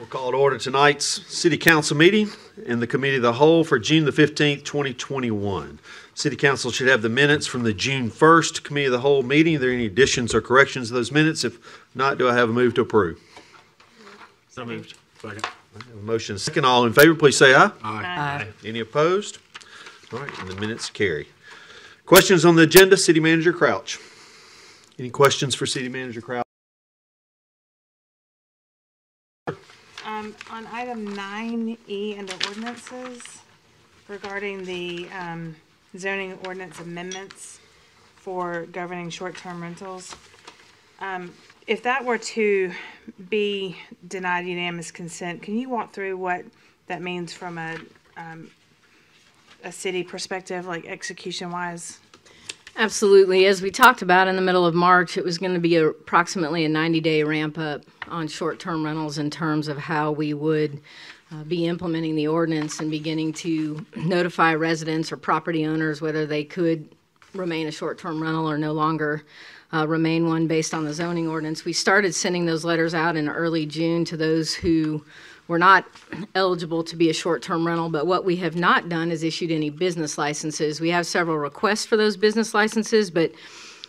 We'll call to order tonight's city council meeting and the committee of the whole for June the 15th, 2021. City council should have the minutes from the June 1st committee of the whole meeting. Are there any additions or corrections to those minutes? If not, do I have a move to approve? So moved. Second. I have a motion second. All in favor, please say aye. Aye. Any opposed? All right, and the minutes carry. Questions on the agenda, City Manager Crouch? Any questions for City Manager Crouch? Um, on item nine E under ordinances regarding the, um, zoning ordinance amendments for governing short-term rentals. Um, if that were to be denied unanimous consent, can you walk through what that means from a, um, a city perspective, like execution-wise? Absolutely. As we talked about in the middle of March, it was going to be a- approximately a 90-day ramp-up on short-term rentals in terms of how we would uh, be implementing the ordinance and beginning to notify residents or property owners whether they could remain a short-term rental or no longer uh, remain one based on the zoning ordinance. We started sending those letters out in early June to those who were not eligible to be a short-term rental, but what we have not done is issued any business licenses. We have several requests for those business licenses, but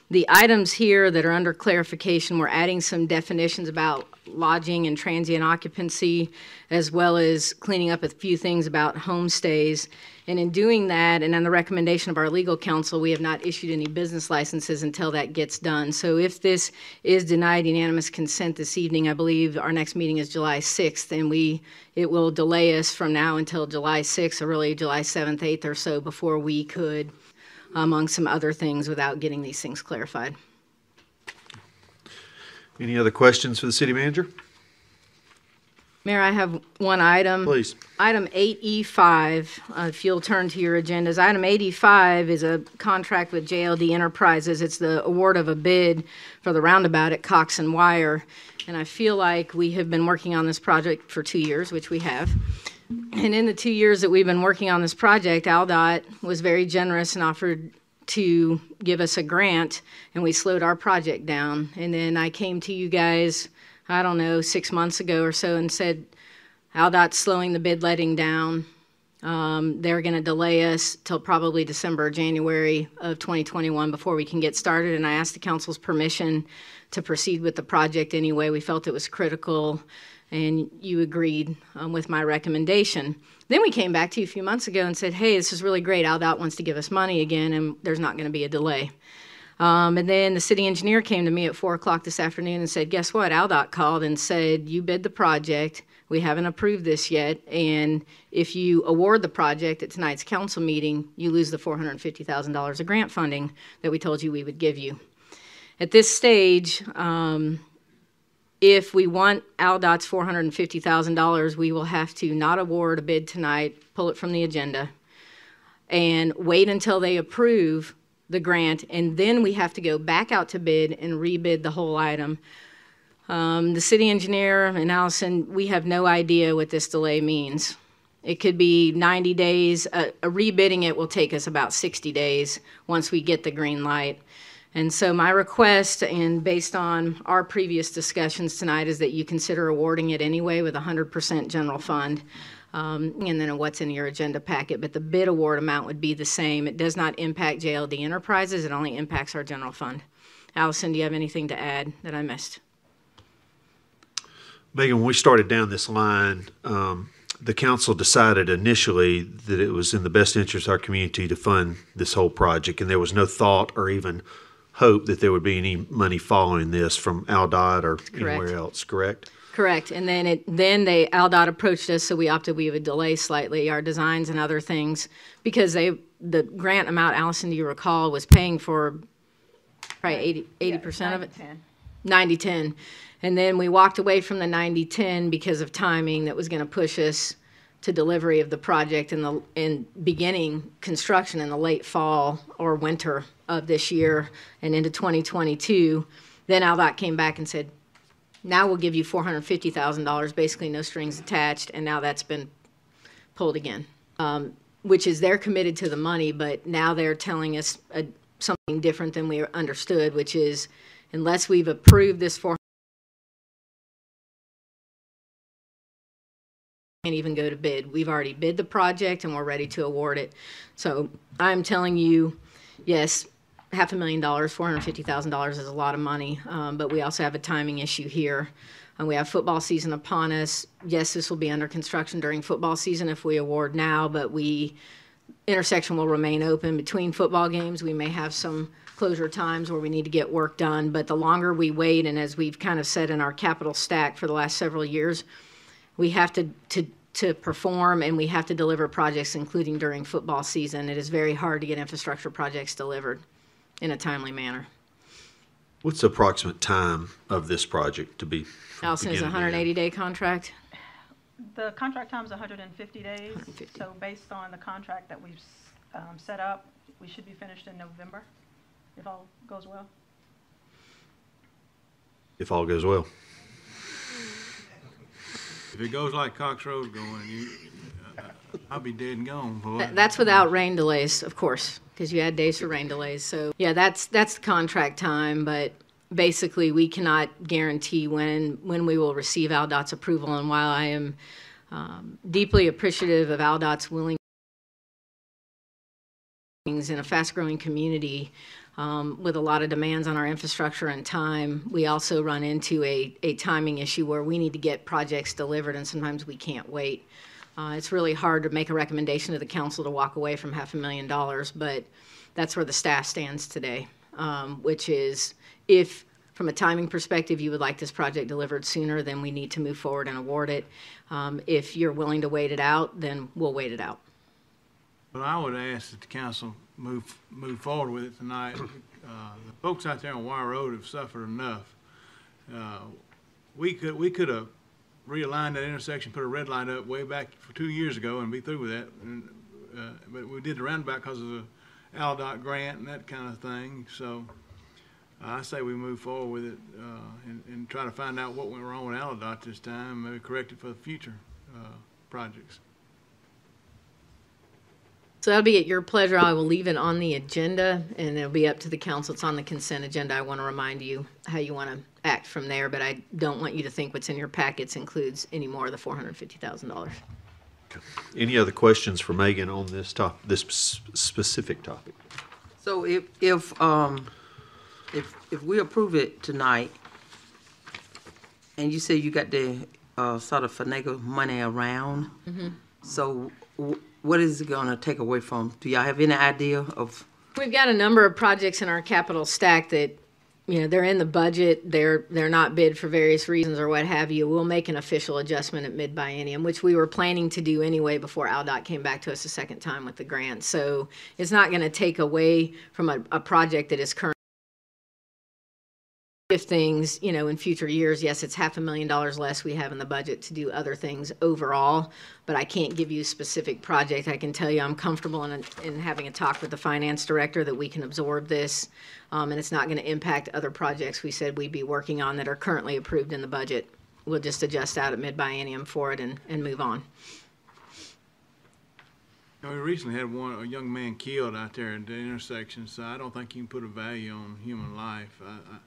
the items here that are under clarification, we're adding some definitions about lodging and transient occupancy, as well as cleaning up a few things about homestays. And in doing that, and on the recommendation of our legal counsel, we have not issued any business licenses until that gets done. So if this is denied unanimous consent this evening, I believe our next meeting is July 6th, and we, it will delay us from now until July 6th, or really July 7th, 8th or so, before we could among some other things without getting these things clarified. Any other questions for the city manager? Mayor, I have one item. Please. Item 8E5, uh, if you'll turn to your agendas. Item 8E5 is a contract with JLD Enterprises. It's the award of a bid for the roundabout at Cox and Wire. And I feel like we have been working on this project for two years, which we have. And in the two years that we've been working on this project, AlDOT was very generous and offered to give us a grant, and we slowed our project down. And then I came to you guys, I don't know, six months ago or so, and said, AlDOT's slowing the bid letting down. Um, they're going to delay us till probably December or January of 2021 before we can get started. And I asked the council's permission to proceed with the project anyway. We felt it was critical, and you agreed um, with my recommendation. Then we came back to you a few months ago and said, hey, this is really great. AlDOT wants to give us money again, and there's not going to be a delay. Um, and then the city engineer came to me at four o'clock this afternoon and said, guess what? AlDOT called and said, you bid the project. We haven't approved this yet. And if you award the project at tonight's council meeting, you lose the $450,000 of grant funding that we told you we would give you. At this stage, um, if we want AlDOT's $450,000, we will have to not award a bid tonight, pull it from the agenda, and wait until they approve the grant, and then we have to go back out to bid and rebid the whole item. Um, the city engineer and Allison, we have no idea what this delay means. It could be 90 days. Uh, rebidding it will take us about 60 days once we get the green light. And so my request, and based on our previous discussions tonight, is that you consider awarding it anyway with 100% general fund. Um, and then what's in your agenda packet, but the bid award amount would be the same. It does not impact JLD Enterprises, it only impacts our general fund. Allison, do you have anything to add that I missed? Megan, when we started down this line, um, the council decided initially that it was in the best interest of our community to fund this whole project, and there was no thought or even hope that there would be any money following this from AlDOT or anywhere else, correct? Correct, and then it, then they, AlDOT approached us, so we opted we would delay slightly our designs and other things, because they, the grant amount, Allison, do you recall, was paying for probably eighty, eighty percent of it? 90-10. And then we walked away from the 90-10 because of timing that was going to push us to delivery of the project in the, in beginning construction in the late fall or winter of this year and into 2022. Then AlDOT came back and said, now we'll give you $450,000, basically no strings attached, and now that's been pulled again. Um, Which is they're committed to the money, but now they're telling us a, something different than we understood, which is unless we've approved this four can't even go to bid. We've already bid the project and we're ready to award it. So I'm telling you, yes, half a million dollars, four hundred fifty thousand dollars is a lot of money, um, but we also have a timing issue here. And we have football season upon us. Yes, this will be under construction during football season if we award now, but we intersection will remain open between football games. We may have some closure times where we need to get work done, but the longer we wait, and as we've kind of said in our capital stack for the last several years, we have to, to, to perform and we have to deliver projects, including during football season. It is very hard to get infrastructure projects delivered in a timely manner. What's the approximate time of this project to be? from Allison is a beginning to end? 180-day contract. The contract time is 150 days. 150. So based on the contract that we've um, set up, we should be finished in November, if all goes well. If all goes well. If it goes like Cox Road's going, you, uh, I'll be dead and gone. boy. That's without rain delays, of course, because you had days for rain delays. So, yeah, that's, that's the contract time, but basically, we cannot guarantee when, when we will receive AlDOT's approval. And while I am um, deeply appreciative of AlDOT's willing in a fast-growing community um, with a lot of demands on our infrastructure and time, we also run into a, a timing issue where we need to get projects delivered, and sometimes we can't wait. Uh, It's really hard to make a recommendation to the council to walk away from half a million dollars, but that's where the staff stands today, um, which is if, from a timing perspective, you would like this project delivered sooner, then we need to move forward and award it. Um, If you're willing to wait it out, then we'll wait it out. But I would ask that the council move, move forward with it tonight. Uh, The folks out there on Wire Road have suffered enough. Uh, We could, we could have realigned that intersection, put a red light up way back for two years ago and be through with that. And, uh, But we did the roundabout because of the AlDOT grant and that kind of thing, so I say we move forward with it uh, and, and try to find out what went wrong with AlDOT this time, maybe correct it for the future uh, projects. So that'll be at your pleasure. I will leave it on the agenda, and it'll be up to the council. It's on the consent agenda. I want to remind you how you want to act from there, but I don't want you to think what's in your packets includes any more of the $450,000. Any other questions for Megan on this top, this s- specific topic? So if, if, um, if, if we approve it tonight, and you say you got the, uh, sort of finagle money around, so wh- what is it gonna take away from? Do y'all have any idea of, We've got a number of projects in our capital stack that, you know, they're in the budget, they're, they're not bid for various reasons or what have you. We'll make an official adjustment at mid-biennium, which we were planning to do anyway before AlDOT came back to us a second time with the grant. So it's not gonna take away from a, a project that is current. If things, you know, in future years, yes, it's half a million dollars less we have in the budget to do other things overall, but I can't give you a specific project. I can tell you I'm comfortable in, in having a talk with the finance director that we can absorb this, um, and it's not gonna impact other projects we said we'd be working on that are currently approved in the budget. We'll just adjust out at mid-biennium for it and, and move on. You know, we recently had one, a young man killed out there at the intersection, so I don't think you can put a value on human life. I, I,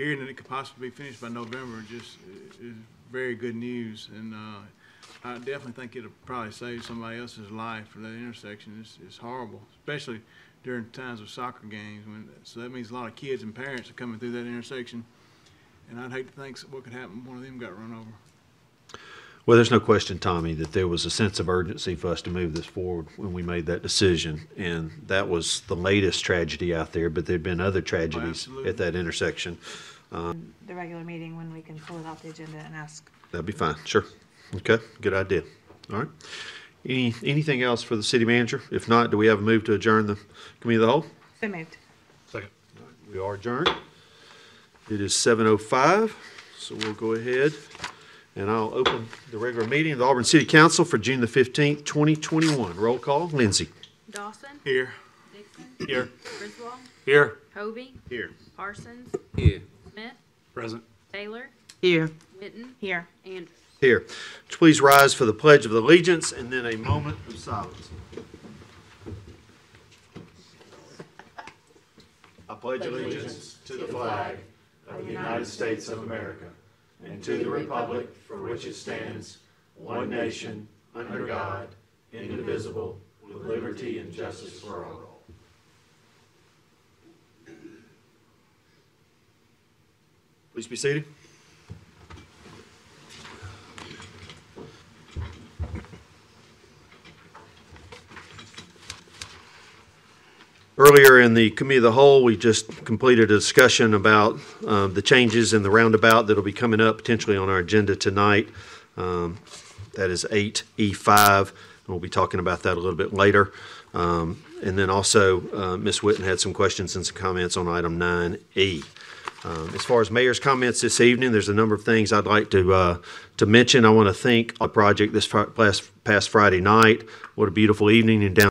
hearing that it could possibly be finished by November just is very good news, and, uh, I definitely think it'll probably save somebody else's life for that intersection. It's, it's horrible, especially during times of soccer games when, so that means a lot of kids and parents are coming through that intersection. And I'd hate to think what could happen if one of them got run over. Well, there's no question, Tommy, that there was a sense of urgency for us to move this forward when we made that decision. And that was the latest tragedy out there, but there'd been other tragedies absolutely. at that intersection. Um, the regular meeting when we can pull it off the agenda and ask. That'd be fine, sure. Okay, good idea. All right. Any, anything else for the city manager? If not, do we have a move to adjourn the committee of the whole? So moved. Second. We are adjourned. It is seven oh five, so we'll go ahead and I'll open the regular meeting of the Auburn City Council for June the fifteenth, twenty twenty-one. Roll call, Lindsay. Dawson, Here. Dixon, Here. Griswold, Here. Hovey, Here. Parsons, Here. Smith, Present. Taylor, here? Witten, Here. Anders. Here. Would you please rise for the Pledge of Allegiance and then a moment of silence. I pledge allegiance to the flag of the United States of America and to the republic for which it stands, one nation, under God, indivisible, with liberty and justice for all. Please be seated. Earlier in the Committee of the Whole, we just completed a discussion about uh, the changes in the roundabout that'll be coming up potentially on our agenda tonight. Um, That is 8E5, and we'll be talking about that a little bit later. Um, And then also, uh, Ms. Witten had some questions and some comments on item 9E. Um, As far as mayor's comments this evening, there's a number of things I'd like to, uh, to mention. I want to thank the project this last, past Friday night. What a beautiful evening in downtown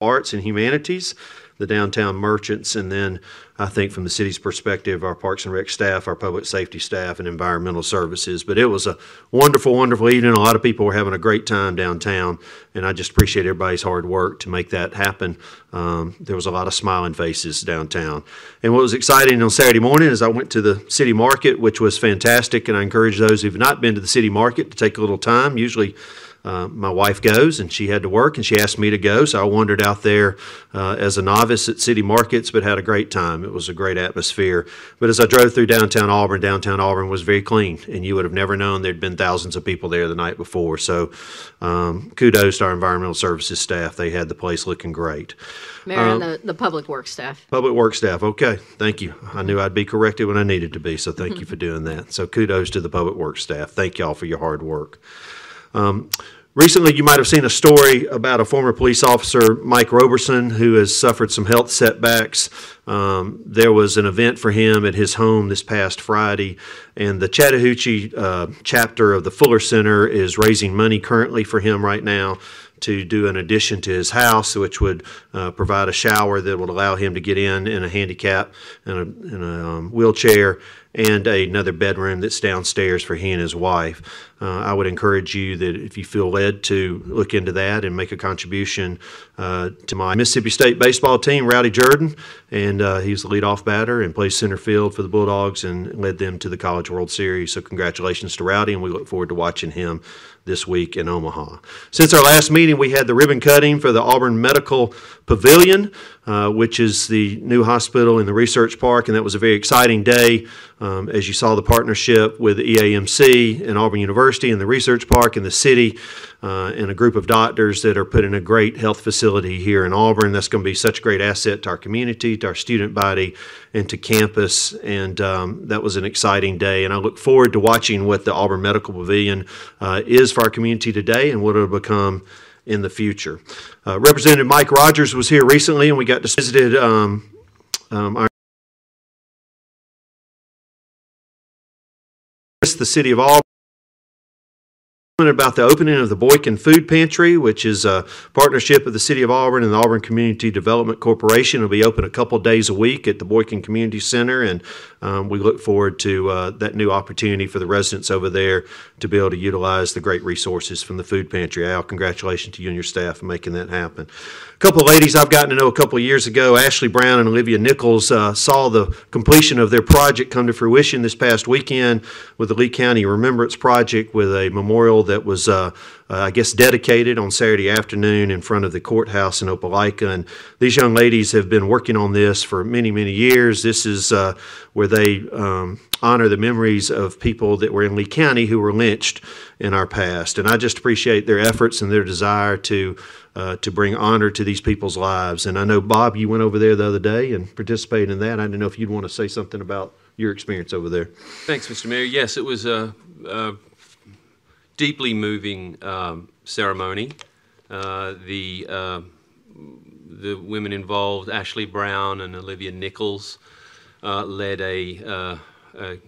arts and humanities, the downtown merchants, and then I think from the city's perspective, our Parks and Rec staff, our public safety staff, and environmental services. But it was a wonderful, wonderful evening. A lot of people were having a great time downtown, and I just appreciate everybody's hard work to make that happen. Um, there was a lot of smiling faces downtown. And what was exciting on Saturday morning is I went to the city market, which was fantastic, and I encourage those who've not been to the city market to take a little time. Usually, uh, my wife goes and she had to work and she asked me to go so i wandered out there uh, as a novice at city markets but had a great time it was a great atmosphere but as i drove through downtown auburn downtown auburn was very clean and you would have never known there'd been thousands of people there the night before so um, kudos to our environmental services staff they had the place looking great Mayor and the, the public works staff. Public Works staff, okay, thank you. I knew I'd be corrected when I needed to be, so thank you for doing that. So kudos to the Public Works staff. Thank y'all for your hard work. Um, Recently, you might have seen a story about a former police officer, Mike Roberson, who has suffered some health setbacks. Um, there was an event for him at his home this past Friday, and the Chattahoochee uh, chapter of the Fuller Center is raising money currently for him right now to do an addition to his house, which would uh, provide a shower that would allow him to get in in a handicap and a, in a um, wheelchair, and another bedroom that's downstairs for he and his wife. Uh, I would encourage you that if you feel led to look into that and make a contribution uh, to my Mississippi State baseball team, Rowdy Jordan, and uh, he's the leadoff batter and plays center field for the Bulldogs and led them to the College World Series. So congratulations to Rowdy, and we look forward to watching him this week in Omaha. Since our last meeting, we had the ribbon cutting for the Auburn Medical Pavilion, uh, which is the new hospital in the research park, and that was a very exciting day. Um, as you saw, the partnership with E EAMC and Auburn University and the research park and the city, uh, and a group of doctors that are putting a great health facility here in Auburn. That's going to be such a great asset to our community, to our student body, and to campus. And um, that was an exciting day. And I look forward to watching what the Auburn Medical Pavilion uh, is for our community today and what it'll become in the future. Uh, Representative Mike Rogers was here recently, and we got to visit um, um, our the city of Auburn about the opening of the Boykin Food Pantry, which is a partnership of the City of Auburn and the Auburn Community Development Corporation. It'll be open a couple days a week at the Boykin Community Center, and um, we look forward to uh, that new opportunity for the residents over there to be able to utilize the great resources from the food pantry. Al, congratulations to you and your staff for making that happen. A couple of ladies I've gotten to know a couple years ago, Ashley Brown and Olivia Nichols, uh, saw the completion of their project come to fruition this past weekend with the Lee County Remembrance Project with a memorial that was, uh, uh, I guess, dedicated on Saturday afternoon in front of the courthouse in Opelika. And these young ladies have been working on this for many, many years. This is uh, where they um, honor the memories of people that were in Lee County who were lynched in our past. And I just appreciate their efforts and their desire to uh, to bring honor to these people's lives. And I know Bob, you went over there the other day and participated in that. I didn't know if you'd want to say something about your experience over there. Thanks, Mr. Mayor. Yes, it was a, a deeply moving um, ceremony. Uh, the uh, the women involved, Ashley Brown and Olivia Nichols, uh, led a, uh, a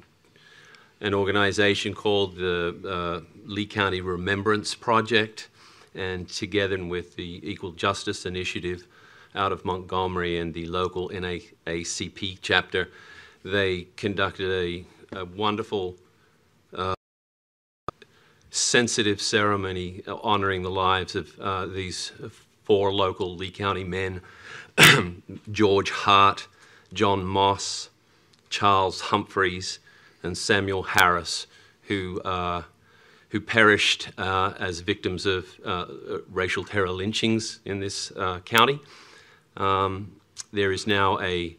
an organization called the uh, Lee County Remembrance Project, and together with the Equal Justice Initiative out of Montgomery and the local NAACP chapter, they conducted a, a wonderful sensitive ceremony honoring the lives of uh, these four local Lee County men George Hart, John Moss, Charles Humphreys, and Samuel Harris, who, uh, who perished uh, as victims of uh, racial terror lynchings in this uh, county. Um, there is now a,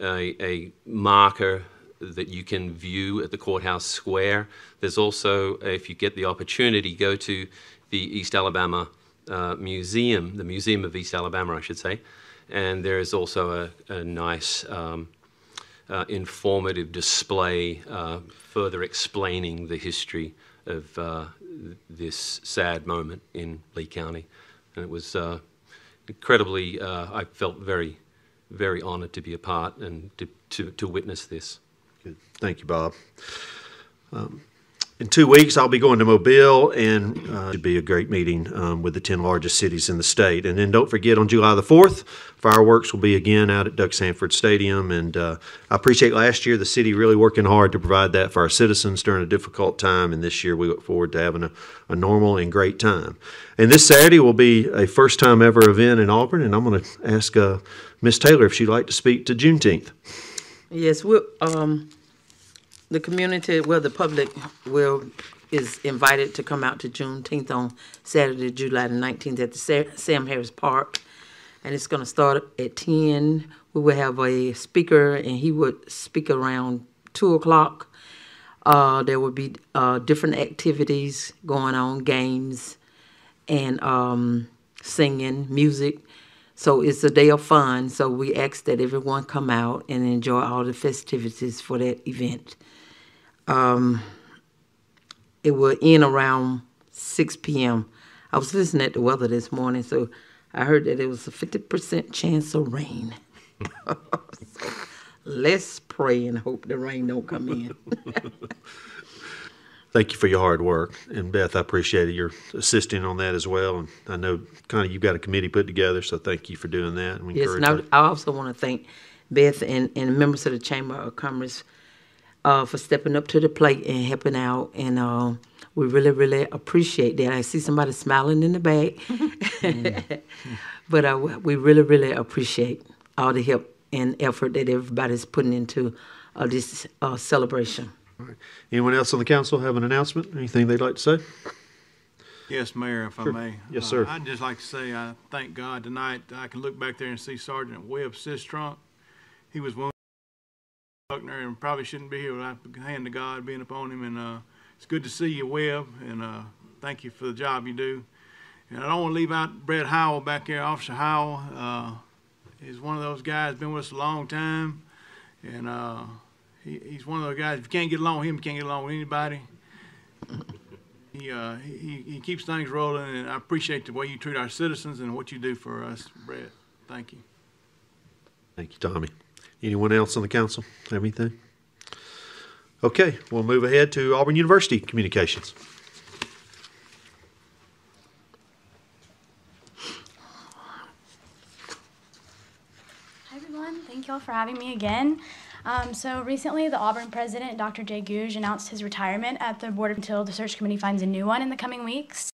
a, a marker that you can view at the courthouse square. There's also, if you get the opportunity, go to the East Alabama uh, Museum, the Museum of East Alabama, I should say, and there is also a, a nice um, uh, informative display uh, further explaining the history of uh, this sad moment in Lee County. And it was uh, incredibly, uh, I felt very, very honored to be a part and to, to, to witness this. Good. Thank you, Bob. Um, in two weeks, I'll be going to Mobile, and uh, it'll be a great meeting um, with the 10 largest cities in the state. And then don't forget, on July the 4th, fireworks will be again out at Duck Samford Stadium. And uh, I appreciate last year the city really working hard to provide that for our citizens during a difficult time. And this year, we look forward to having a, a normal and great time. And this Saturday will be a first time ever event in Auburn. And I'm going to ask uh, Miss Taylor if she'd like to speak to Juneteenth. Yes, we um, the community, well, the public will, is invited to come out to Juneteenth on Saturday, July the nineteenth at the Sa- Sam Harris Park. And it's gonna start at ten. We will have a speaker and he would speak around two o'clock. Uh, there will be, uh, different activities going on, games and, um, singing, music. So it's a day of fun. So we ask that everyone come out and enjoy all the festivities for that event. Um, it will end around 6 p.m. I was listening at the weather this morning, so I heard that it was a 50% chance of rain. let's pray and hope the rain don't come in. Thank you for your hard work. And Beth, I appreciate your assisting on that as well. And I know kind of you've got a committee put together, so thank you for doing that. And we Yes, and. I, I also want to thank Beth and, and members of the Chamber of Commerce uh, for stepping up to the plate and helping out. And uh, we really, really appreciate that. I see somebody smiling in the back. but uh, we really, really appreciate all the help and effort that everybody's putting into uh, this uh, celebration. Anyone else on the council have an announcement? Anything they'd like to say? Yes, Mayor, if I may. Yes, Uh, sir. I'd just like to say, I thank God tonight, I can look back there and see Sergeant Webb Sistrunk. He was wounded in Buckner and probably shouldn't be here, but I hand to God being upon him, and, uh, it's good to see you, Webb, and, uh, thank you for the job you do. And I don't want to leave out Brett Howell back there, Officer Howell, uh, he's one of those guys, been with us a long time, and, uh, he, he's one of those guys, if you can't get along with him, you can't get along with anybody. He, uh, he, he keeps things rolling, and I appreciate the way you treat our citizens and what you do for us, Brett. Thank you. Thank you, Tommy. Anyone else on the council have anything? Okay, we'll move ahead to Auburn University Communications. Hi, everyone. Thank you all for having me again. Um, so recently, the Auburn president, Dr. Jay Gogue, announced his retirement at the board until the search committee finds a new one in the coming weeks.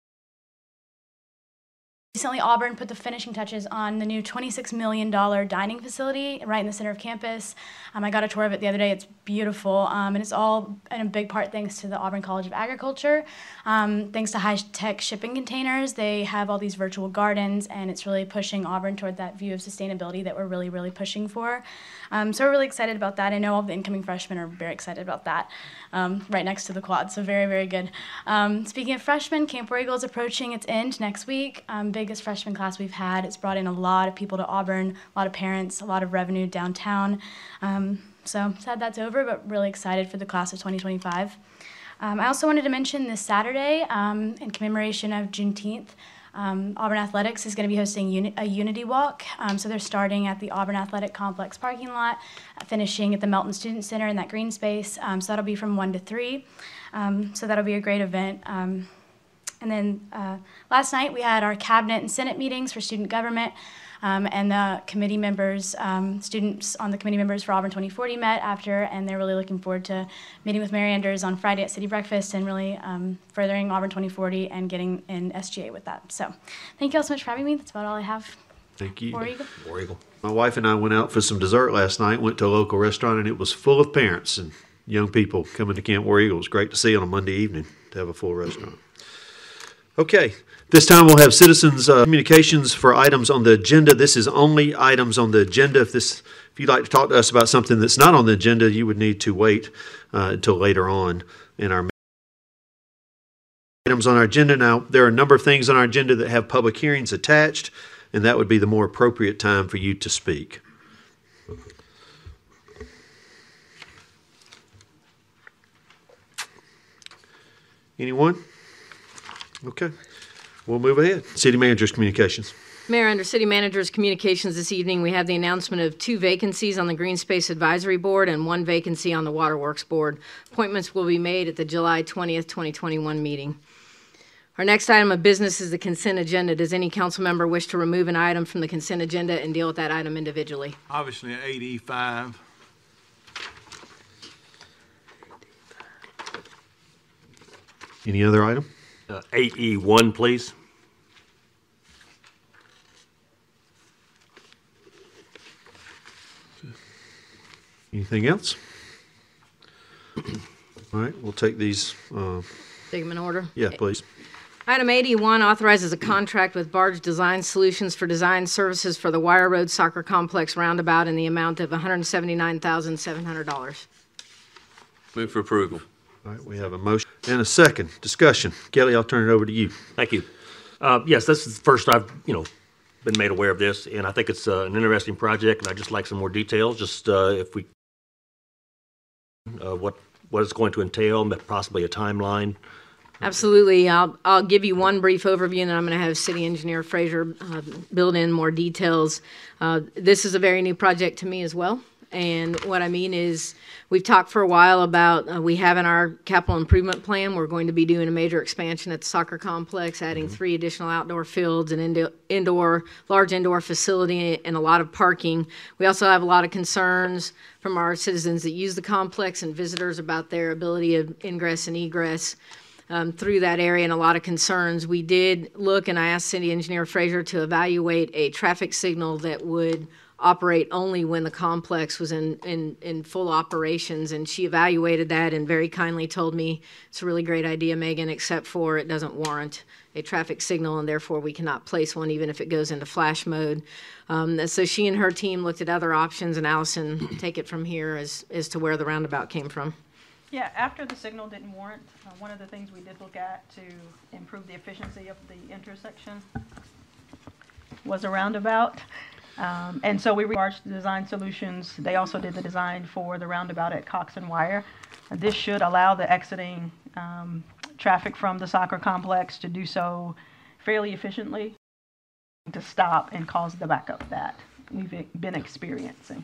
Recently, Auburn put the finishing touches on the new $26 million dining facility right in the center of campus. Um, I got a tour of it the other day. It's beautiful, um, and it's all in a big part thanks to the Auburn College of Agriculture. Um, thanks to high tech shipping containers, they have all these virtual gardens, and it's really pushing Auburn toward that view of sustainability that we're really, really pushing for. Um, so we're really excited about that. I know all the incoming freshmen are very excited about that. Um, right next to the quad, so very, very good. Um, speaking of freshmen, Camp War Eagle is approaching its end next week. Um, biggest freshman class we've had. It's brought in a lot of people to Auburn, a lot of parents, a lot of revenue downtown. Um, so sad that's over, but really excited for the class of 2025. Um, I also wanted to mention this Saturday, um, in commemoration of Juneteenth, um, Auburn Athletics is going to be hosting uni- a Unity Walk. Um, so they're starting at the Auburn Athletic Complex parking lot, finishing at the Melton Student Center in that green space. Um, so that'll be from 1 to 3. Um, so that'll be a great event. And then uh, last night we had our cabinet and senate meetings for student government. Um, and the committee members, um, students on the committee members for Auburn 2040 met after, and they're really looking forward to meeting with Mayor Anders on Friday at City Breakfast and really um, furthering Auburn 2040 and getting in SGA with that. So thank you all so much for having me. That's about all I have. Thank you. War Eagle. War Eagle. My wife and I went out for some dessert last night, went to a local restaurant, and it was full of parents. And young people coming to Camp War Eagle. It's great to see on a Monday evening to have a full restaurant. Okay, this time we'll have citizens' uh, communications for items on the agenda. This is only items on the agenda. If this, if you'd like to talk to us about something that's not on the agenda, you would need to wait uh, until later on in our items on our agenda. Now, there are a number of things on our agenda that have public hearings attached, and that would be the more appropriate time for you to speak. Anyone? Okay, we'll move ahead. City Manager's Communications. Mayor, under City Manager's Communications this evening, we have the announcement of two vacancies on the Green Space Advisory Board and one vacancy on the Waterworks Board. Appointments will be made at the July 20th, 2021 meeting. Our next item of business is the consent agenda. Does any council member wish to remove an item from the consent agenda and deal with that item individually? Obviously, eight E five. Any other item? Uh, 8E1, please. Anything else? All right, we'll take these, uh, Take them in order. yeah, please. Item 81 authorizes a contract with Barge Design Solutions for design services for the Wire Road Soccer Complex roundabout in the amount of $179,700. Move for approval. All right, we have a motion and a second. Discussion. Kelly, I'll turn it over to you. Thank you. Uh, Yes, this is the first I've, you know, been made aware of this, and I think it's uh, an interesting project, and I'd just like some more details, just uh, if we, uh, what, what it's going to entail, possibly a timeline. Absolutely. I'll, I'll give you one brief overview, and then I'm going to have City Engineer Fraser uh, build in more details. Uh, This is a very new project to me as well. And what I mean is, we've talked for a while about, uh, we have in our capital improvement plan, we're going to be doing a major expansion at the soccer complex, adding three additional outdoor fields, an indo- indoor, large indoor facility, and a lot of parking. We also have a lot of concerns from our citizens that use the complex and visitors about their ability of ingress and egress um, through that area and a lot of concerns. We did look, and I asked City Engineer Fraser to evaluate a traffic signal that would operate only when the complex was in, in, in full operations. And she evaluated that and very kindly told me, it's a really great idea, Megan, except for it doesn't warrant a traffic signal and therefore we cannot place one even if it goes into flash mode. Um, so she and her team looked at other options and Allison, take it from here as, as to where the roundabout came from. Yeah, after the signal didn't warrant, uh, one of the things we did look at to improve the efficiency of the intersection was a roundabout. Um, and so we reached Design Solutions. They also did the design for the roundabout at Cox and Wire. This should allow the exiting, um, traffic from the soccer complex to do so fairly efficiently, to stop and cause the backup that we've been experiencing.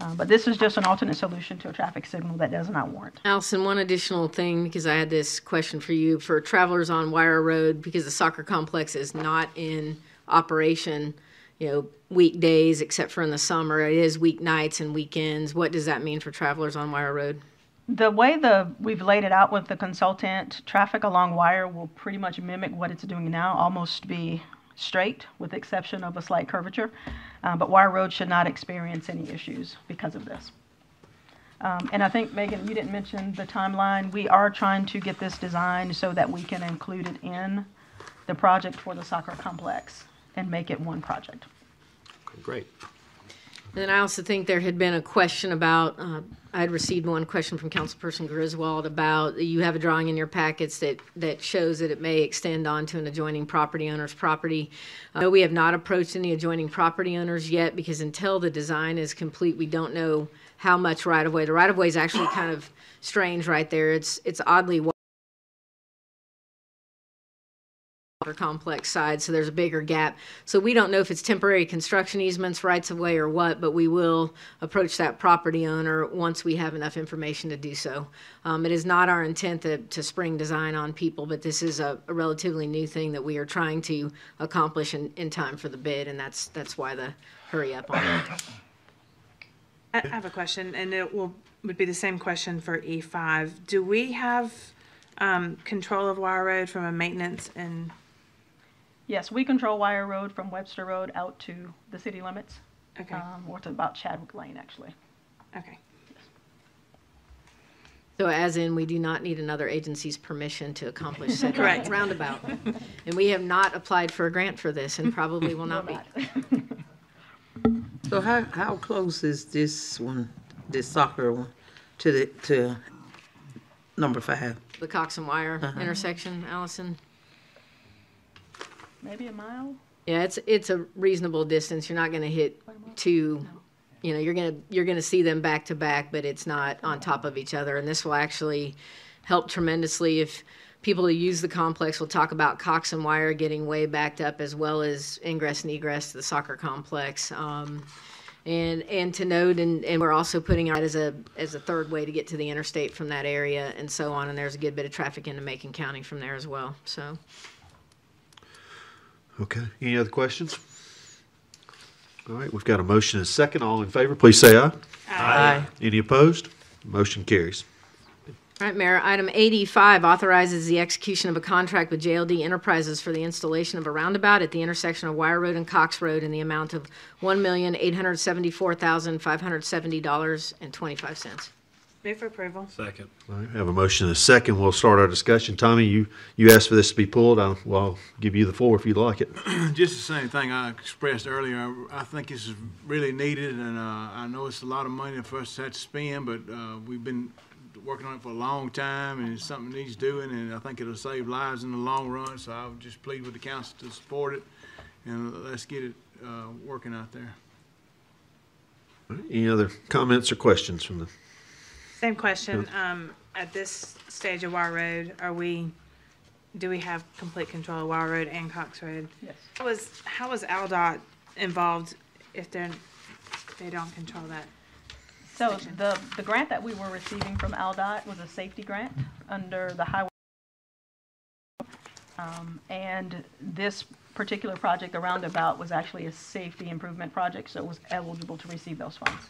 Uh, but this is just an alternate solution to a traffic signal that does not warrant. Allison, one additional thing, because I had this question for you, for travelers on Wire Road, because the soccer complex is not in operation, you know, weekdays except for in the summer, it is weeknights and weekends. What does that mean for travelers on Wire Road? The way the, we've laid it out with the consultant, traffic along wire will pretty much mimic what it's doing now, almost be straight with the exception of a slight curvature. Uh, but Wire Road should not experience any issues because of this. Um, and I think, Megan, you didn't mention the timeline. We are trying to get this designed so that we can include it in the project for the soccer complex and make it one project. Great. And then I also think there had been a question about, uh, I had received one question from Councilperson Griswold about, you have a drawing in your packets that, that shows that it may extend onto an adjoining property owner's property. Uh, we have not approached any adjoining property owners yet because until the design is complete, we don't know how much right-of-way. The right-of-way is actually kind of strange right there. It's, it's oddly wide. complex side, so there's a bigger gap. So we don't know if it's temporary construction easements, rights of way, or what, but we will approach that property owner once we have enough information to do so. Um, it is not our intent to, to spring design on people, but this is a, a relatively new thing that we are trying to accomplish in, in time for the bid, and that's, that's why the hurry up on it. I I have a question, and it will, would be the same question for E five. Do we have, um, control of Wire Road from a maintenance and, Yes, we control Wire Road from Webster Road out to the city limits, okay, um, or to about Chadwick Lane, actually. okay. So as in, we do not need another agency's permission to accomplish said Correct. roundabout. And we have not applied for a grant for this and probably will not be. So how, how close is this one, this soccer one, to the, to number five? The Cox and Wire Uh-huh. intersection, Allison? Maybe a mile? Yeah, it's, it's a reasonable distance. You're not gonna hit two, you know, you're gonna, you're gonna see them back to back, but it's not on top of each other. And this will actually help tremendously if people who use the complex will talk about Cox and Wire getting way backed up as well as ingress and egress to the soccer complex. Um, and, and to note, and, and we're also putting out as a, as a third way to get to the interstate from that area and so on. And there's a good bit of traffic into Macon County from there as well, so. Okay, any other questions? All right, we've got a motion and a second. All in favor, please say aye. Aye. Any opposed? Motion carries. All right, Mayor, item 85 authorizes the execution of a contract with JLD Enterprises for the installation of a roundabout at the intersection of Wire Road and Cox Road in the amount of $1,874,570.25. Move for approval. Second. All right, we have a motion and a second. We'll start our discussion. Tommy, you, you asked for this to be pulled. I'll, well, I'll give you the floor if you'd like it. Just the same thing I expressed earlier. I, I think this is really needed, and uh, I know it's a lot of money for us to have to spend, but uh, we've been working on it for a long time, and it's something that needs doing, and I think it'll save lives in the long run. So I would just plead with the council to support it, and let's get it uh, working out there. All right, Any other comments or questions from the, Same question. Um, at this stage of Wire Road, are we, do we have complete control of Wire Road and Cox Road? Yes. How was, how was Aldot involved if they're, they don't control that? So the, the grant that we were receiving from Aldot was a safety grant under the highway. Um, and this particular project, the roundabout, was actually a safety improvement project, so it was eligible to receive those funds.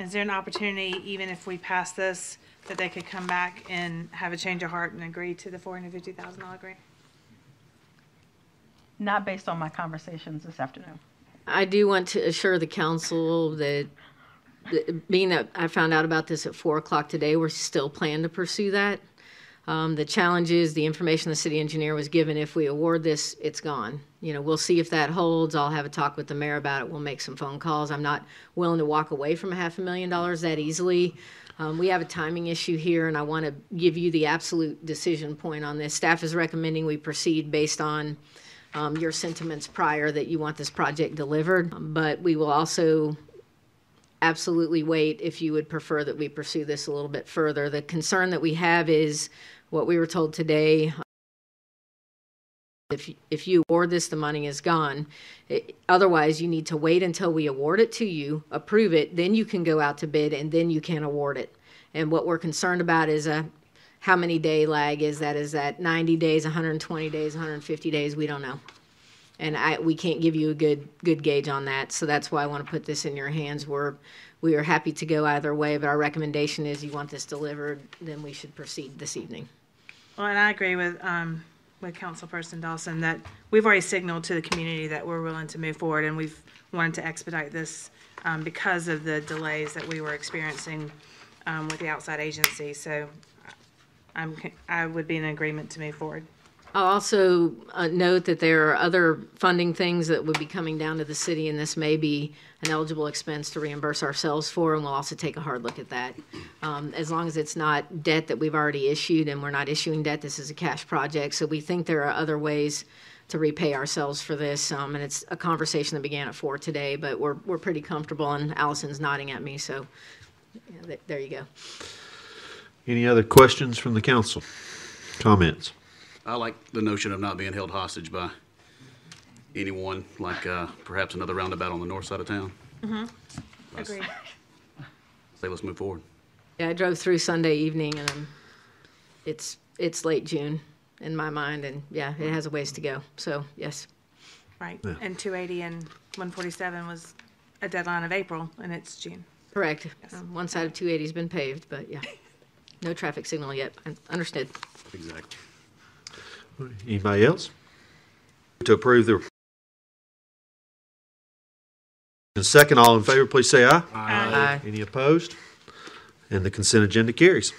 Is there an opportunity, even if we pass this, that they could come back and have a change of heart and agree to the four hundred fifty thousand dollar grant? Not based on my conversations this afternoon. I do want to assure the council that, that being that I found out about this at four o'clock today, we're still planning to pursue that. Um, the challenge is the information the city engineer was given, if we award this, it's gone. You know, we'll see if that holds. I'll have a talk with the mayor about it. We'll make some phone calls. I'm not willing to walk away from a half a million dollars that easily. Um, we have a timing issue here, and I want to give you the absolute decision point on this. Staff is recommending we proceed based on um, your sentiments prior that you want this project delivered, but we will also absolutely wait if you would prefer that we pursue this a little bit further. The concern that we have is what we were told today. If, if you award this, the money is gone. It- Otherwise, you need to wait until we award it to you, approve it, then you can go out to bid, and then you can award it. And what we're concerned about is a, how many day lag is that? Is that 90 days, 120 days, 150 days? We don't know. And I, we can't give you a good, good gauge on that, so that's why I want to put this in your hands. We're, we are happy to go either way, but our recommendation is you want this delivered, then we should proceed this evening. Well, and I agree with, um, with Councilperson Dawson that we've already signaled to the community that we're willing to move forward and we've wanted to expedite this, um, because of the delays that we were experiencing, um, with the outside agency. So I'm, I would be in agreement to move forward. I'll also uh, note that there are other funding things that would be coming down to the city, and this may be an eligible expense to reimburse ourselves for, and we'll also take a hard look at that. Um, As long as it's not debt that we've already issued, and we're not issuing debt, this is a cash project, so we think there are other ways to repay ourselves for this, um, and it's a conversation that began at four today, but we're, we're pretty comfortable, and Allison's nodding at me, so yeah, th- there you go. any other questions from the council? Comments? I like the notion of not being held hostage by anyone, like uh, perhaps another roundabout on the north side of town. Mm-hmm. Agreed. Say, let's move forward. Yeah, I drove through Sunday evening and um, it's, it's late June in my mind and yeah, it has a ways to go. So, yes. Right. And two eighty and one forty-seven was a deadline of April and it's June. Correct. Um, One side of 280's been paved, but yeah. No traffic signal yet. Un- Understood. Exactly. Anybody else? To approve the. And second, all in favor, please say aye. Aye. Any opposed? And the consent agenda carries.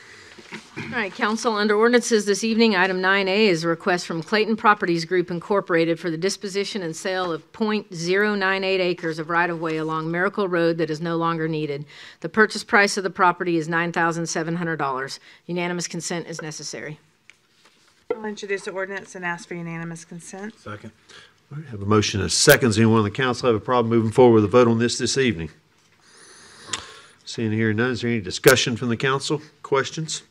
All right, council, under ordinances this evening, item 9A is a request from Clayton Properties Group Incorporated for the disposition and sale of .098 acres of right-of-way along Miracle Road that is no longer needed. The purchase price of the property is $9,700. Unanimous consent is necessary. I'll introduce the ordinance and ask for unanimous consent. Second. All right, have a motion and seconds. Anyone on the council have a problem moving forward with a vote on this this evening? Seeing here none, is there any discussion from the council? Questions?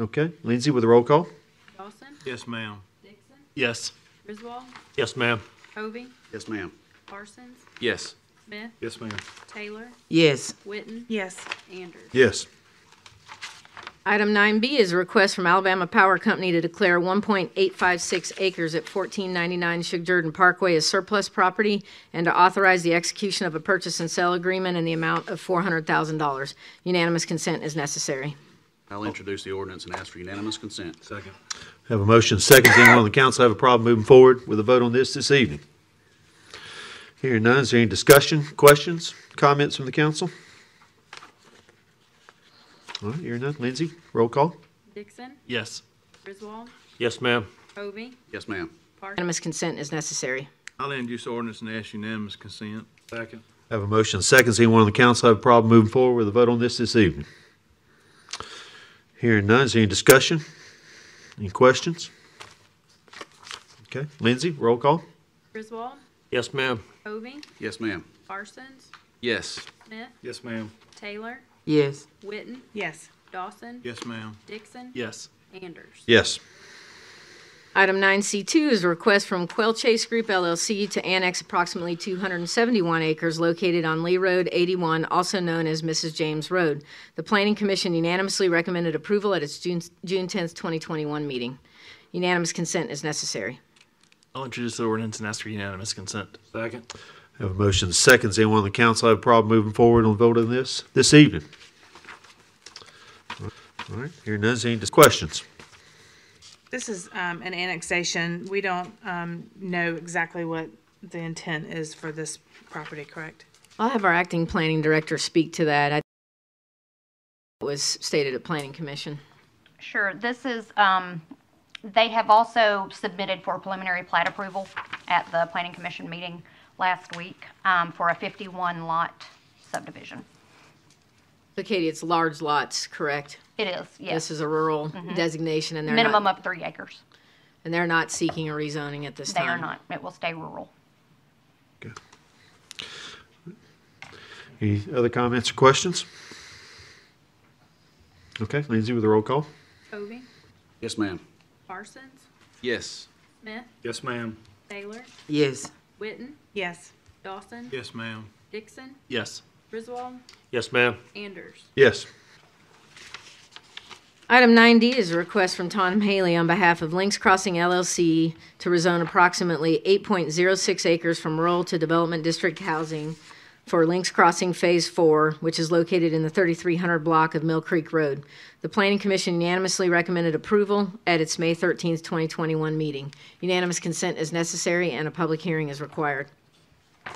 Okay, Lindsay with a roll call? Dawson, Yes, ma'am. Dixon, Yes. Griswold, Yes, ma'am. Hovey, Yes, ma'am. Parsons, Yes. Smith, Yes, ma'am. Taylor, Yes. Witten, Yes. Anders. Yes. Item 9B is a request from Alabama Power Company to declare 1.856 acres at 1499 Shug Jordan Parkway as surplus property and to authorize the execution of a purchase and sale agreement in the amount of $400,000. Unanimous consent is necessary. I'll introduce the ordinance and ask for unanimous consent. Second. Have a motion and seconds. Anyone on the council have a problem moving forward with a vote on this this evening? Hearing none, is there any discussion, questions, comments from the council? All right, hearing none. Lindsay, roll call? Dixon, Yes. Griswold, Yes, ma'am. Hovey, Yes, ma'am. Parsons, Unanimous consent is necessary. I'll introduce the ordinance and ask unanimous consent. Second. I Have a motion and seconds. Anyone on the council have a problem moving forward with a vote on this this evening? Hearing none, is there any discussion? Any questions? Okay, Lindsay, roll call? Griswold, Yes, ma'am. Hovey, Yes, ma'am. Parsons, Yes. Smith, Yes, ma'am. Taylor, Yes. Witten, Yes. Dawson, Yes, ma'am. Dixon, Yes. Anders. Yes. Item 9C2 is a request from Quail Chase Group LLC to annex approximately 271 acres located on Lee Road 81, also known as Mrs. James Road. The Planning Commission unanimously recommended approval at its June June 10th, 2021 meeting. Unanimous consent is necessary. I'll introduce the ordinance and ask for unanimous consent. Second. Have a motion and seconds. Anyone on the council have a problem moving forward on the vote on this this evening? All right, hearing none, is any questions? This is um, an annexation. We don't um, know exactly what the intent is for this property, correct? I'll have our acting planning director speak to that. I it was stated at Planning Commission. Sure, this is, um, they have also submitted for preliminary plat approval at the planning commission meeting last week, um, for a fifty-one lot subdivision. So Katie, it's large lots, correct? It is, yes This yes, is a rural designation and they're not. minimum of three acres. And they're not seeking a rezoning at this time They time? are not, it will stay rural. Okay. Any other comments or questions? Okay, Lindsay with a roll call? Hovey, Yes, ma'am. Parsons, Yes. Smith, Yes, ma'am. Taylor, Yes. Witten, Yes. Dawson, Yes, ma'am. Dixon, Yes. Griswold, Yes, ma'am. Anders. Yes. Item 9D is a request from Tom Haley on behalf of Links Crossing LLC to rezone approximately 8.06 acres from rural to development district housing for Links Crossing Phase 4, which is located in the 3300 block of Mill Creek Road. The Planning Commission unanimously recommended approval at its May 13th, 2021 meeting. Unanimous consent is necessary and a public hearing is required.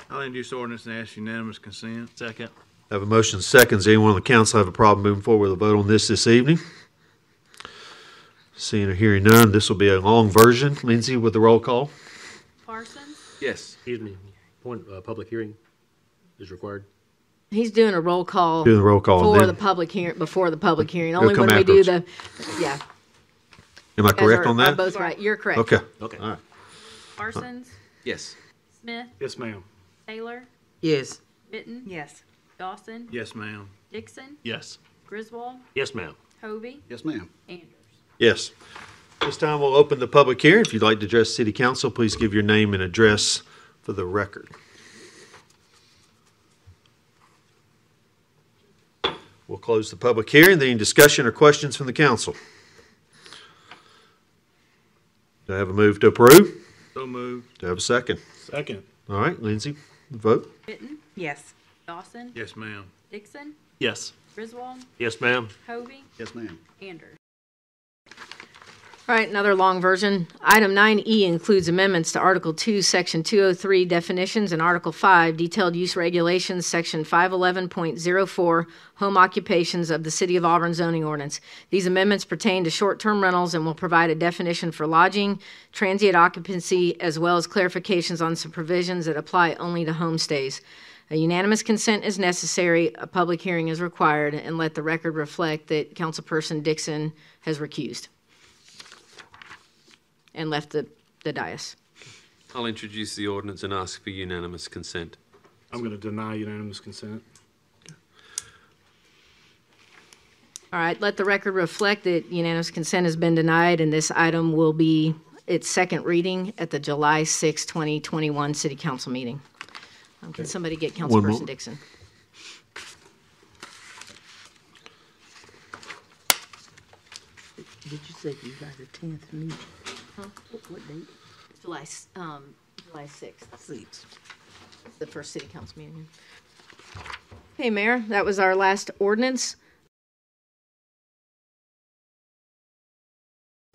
I'll introduce ordinance and ask unanimous consent. Second. I Have a motion and seconds. Anyone on the council have a problem moving forward with a vote on this this evening? Seeing or hearing none, this will be a long version. Lindsay with the roll call? Parsons, Yes. Excuse me. Point, uh, public hearing is required. He's doing a roll call. Doing the roll call, and For then- the public hearing, before the public hearing, only come when we do the, yeah. Am I you guys correct are- on are that? Both right, you're correct. Okay. Okay. All right. Parsons, Yes. Smith, Yes, ma'am. Taylor, Yes. Witten, Yes. Dawson, Yes, ma'am. Dixon, Yes. Griswold, Yes, ma'am. Hovey, Yes, ma'am. Anders. Yes. This time we'll open the public hearing. If you'd like to address city council, please give your name and address for the record. We'll close the public hearing. Any discussion or questions from the council? Do I have a move to approve? So moved. Do I have a second? Second. All right, Lindsay, vote. Witten, Yes. Dawson, Yes, ma'am. Dixon, Yes. Griswold, Yes, ma'am. Hovey, Yes, ma'am. Anders. All right, another long version. Item 9E includes amendments to Article 2, Section 203 definitions, and Article 5 detailed use regulations, Section 511.04 home occupations of the City of Auburn zoning ordinance. These amendments pertain to short-term rentals and will provide a definition for lodging, transient occupancy, as well as clarifications on some provisions that apply only to homestays. A unanimous consent is necessary, a public hearing is required, and let the record reflect that Councilperson Dixon has recused and left the, the dais. I'll introduce the ordinance and ask for unanimous consent. I'm going to deny unanimous consent. All right, let the record reflect that unanimous consent has been denied, and this item will be its second reading at the July 6, 2021 City Council meeting. Um, Can somebody get Councilperson Dixon? Did you say you got a tenth meeting? What, what date? July, s- um, July 6th, Six. the first City Council meeting. Hey, Mayor, that was our last ordinance.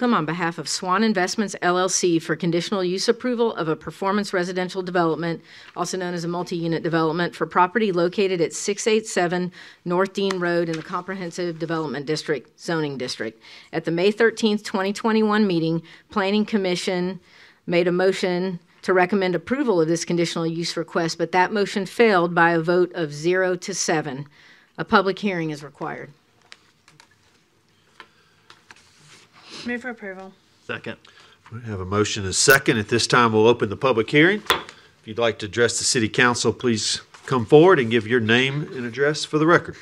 On behalf of Swan Investments LLC for conditional use approval of a performance residential development, also known as a multi-unit development, for property located at 687 North Dean Road in the Comprehensive Development District zoning district. At the May 13th, 2021 meeting, Planning Commission made a motion to recommend approval of this conditional use request, but that motion failed by a vote of zero to seven. A public hearing is required. Move for approval. Second. We have a motion and a second. At this time, we'll open the public hearing. If you'd like to address the city council, please come forward and give your name and address for the record.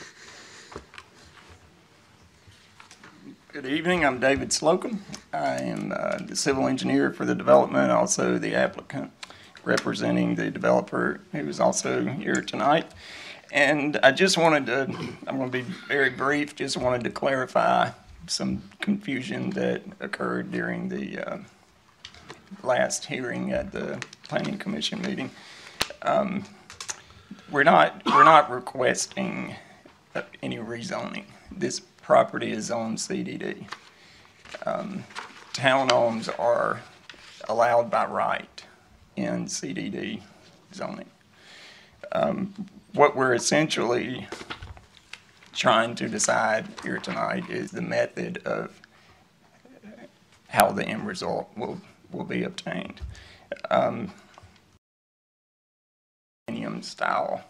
Good evening, I'm David Slocum. I am uh, the civil engineer for the development, also the applicant representing the developer who is also here tonight. And I just wanted to, I'm going to be very brief, just wanted to clarify some confusion that occurred during the uh, last hearing at the planning commission meeting. Um, We're not, we're not requesting uh, any rezoning. This property is on CDD. Um, Townhomes are allowed by right in CDD zoning. Um, What we're essentially trying to decide here tonight is the method of how the end result will, will be obtained. Um, Style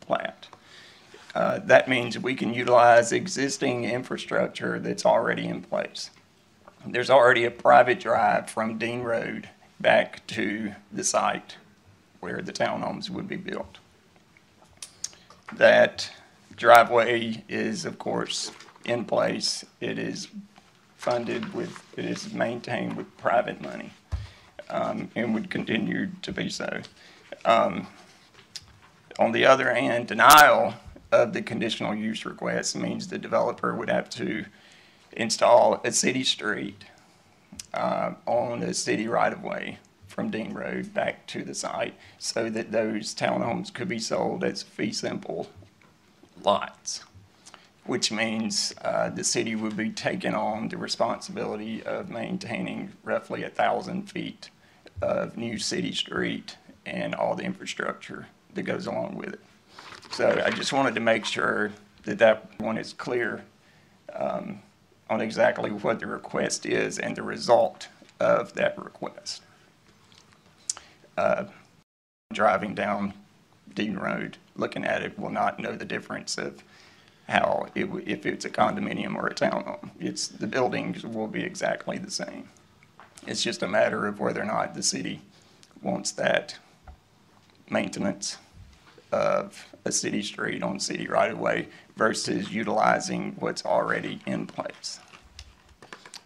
plat. Uh, That means we can utilize existing infrastructure that's already in place. There's already a private drive from Dean Road back to the site where the townhomes would be built. That driveway is, of course, in place. It is funded with, it is maintained with private money, um, and would continue to be so. Um, on the other hand, denial of the conditional use request means the developer would have to install a city street uh, on a city right-of-way from Dean Road back to the site so that those townhomes could be sold as fee simple lots, which means uh, the city would be taking on the responsibility of maintaining roughly a thousand feet of new city street and all the infrastructure that goes along with it. So I just wanted to make sure that that one is clear um, on exactly what the request is and the result of that request. Uh, Driving down Dean Road, looking at it, will not know the difference of how, it if it's a condominium or a townhome. It's, the buildings will be exactly the same. It's just a matter of whether or not the city wants that maintenance of a city street on city right-of-way versus utilizing what's already in place.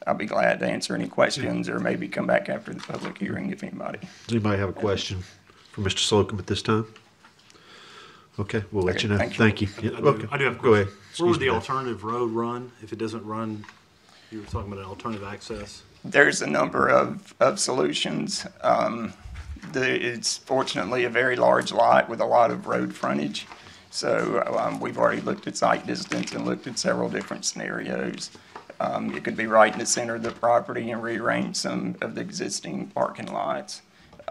I'll be glad to answer any questions or maybe come back after the public hearing if anybody. Does anybody have a question for Mr. Slocum at this time? Okay, we'll let Okay, you know. thank you. Thank you. Yeah, I do, okay. I do have a Go ahead. question. Where would Excuse the me. alternative road run if it doesn't run? You were talking about an alternative access. There's a number of, of solutions. Um, the, it's fortunately a very large lot with a lot of road frontage. So, um, we've already looked at sight distance and looked at several different scenarios. Um, it could be right in the center of the property and rearrange some of the existing parking lots.